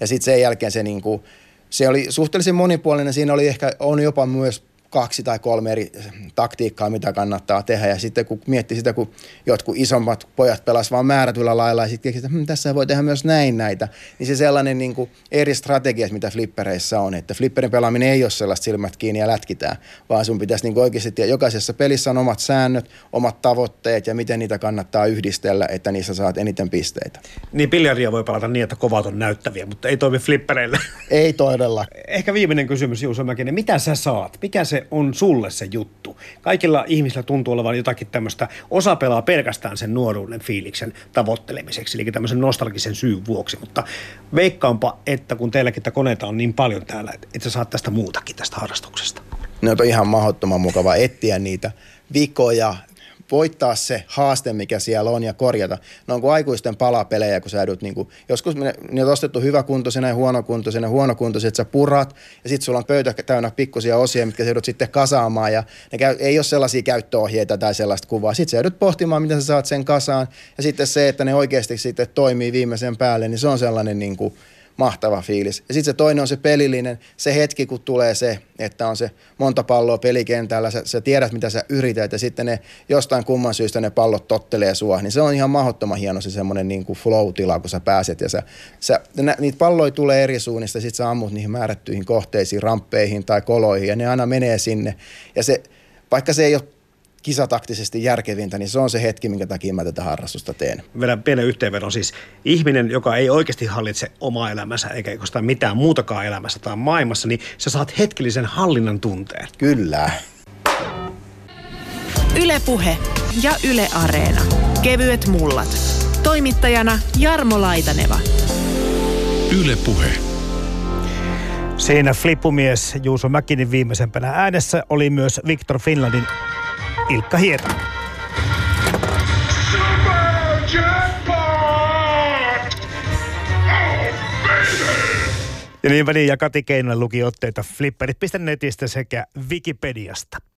Ja sitten sen jälkeen se, niinku, se oli suhteellisen monipuolinen. Siinä oli ehkä, on jopa myös kaksi tai kolme eri taktiikkaa, mitä kannattaa tehdä. Ja sitten kun miettii sitä, kun jotkut isommat pojat pelas vaan määrätyllä lailla ja sitten keksi, että hm, tässä voi tehdä myös näin näitä, niin se sellainen niin kuin eri strategiat, mitä flippereissä on. Että flipperin pelaaminen ei ole sellaista silmät kiinni ja lätkitään, vaan sun pitäisi niin kuin oikeasti, tiedä, jokaisessa pelissä on omat säännöt, omat tavoitteet ja miten niitä kannattaa yhdistellä, että niissä saat eniten pisteitä. Niin biljardia voi pelata niin, että kovat on näyttäviä, mutta ei toimi flippereillä. Ei todella. Ehkä viimeinen kysymys, Juuso Mäkinen. Mitä sä saat? Mikä se on sulle se juttu? Kaikilla ihmisillä tuntuu olevan jotakin tämmöistä, osa pelaa pelkästään sen nuoruuden fiiliksen tavoittelemiseksi, eli tämmöisen nostalgisen syyn vuoksi, mutta veikkaanpa, että kun teilläkin koneita on niin paljon täällä, että et sä saat tästä muutakin tästä harrastuksesta. ne on ihan mahdottoman mukava etsiä niitä vikoja, voittaa se haaste, mikä siellä on ja korjata. Ne on kuin aikuisten palapelejä, kun sä joudut, niin kuin, joskus ne, ne on ostettu hyväkuntoisena ja huonokuntoisena, huonokuntoisena, että sä purat ja sitten sulla on pöytä täynnä pikkusia osia, mitkä sä joudut sitten kasaamaan ja ne käy, ei ole sellaisia käyttöohjeita tai sellaista kuvaa. Sitten sä joudut pohtimaan, miten sä saat sen kasaan ja sitten se, että ne oikeasti sitten toimii viimeisen päälle, niin se on sellainen niin kuin, mahtava fiilis. Ja sitten se toinen on se pelillinen, se hetki, kun tulee se, että on se monta palloa pelikentällä, sä, sä tiedät, mitä sä yrität, ja sitten ne jostain kumman syystä ne pallot tottelee sua, niin se on ihan mahdottoman hieno se semmoinen niin kuin flow-tila, kun sä pääset, ja sä, sä, nä, niitä palloja tulee eri suunnista, sit sä ammut niihin määrättyihin kohteisiin, ramppeihin tai koloihin, ja ne aina menee sinne, ja se, vaikka se ei ole kisataktisesti järkevintä, niin se on se hetki, minkä takia mä tätä harrastusta teen. Vedän pienen yhteenvedon siis. Ihminen, joka ei oikeasti hallitse omaa elämänsä eikä oikeastaan mitään muutakaan elämässä tai maailmassa, niin sä saat hetkellisen hallinnan tunteen. Kyllä. Ylepuhe ja Yle Areena. Kevyet mullat. Toimittajana Jarmo Laitaneva. Yle Puhe. Siinä flippumies Juuso Mäkinin viimeisempänä äänessä oli myös Victor Finlandin Ilkka Hieta. Ja niin väliin ja Kati Keinonen luki otteita flipperit.netistä sekä Wikipediasta.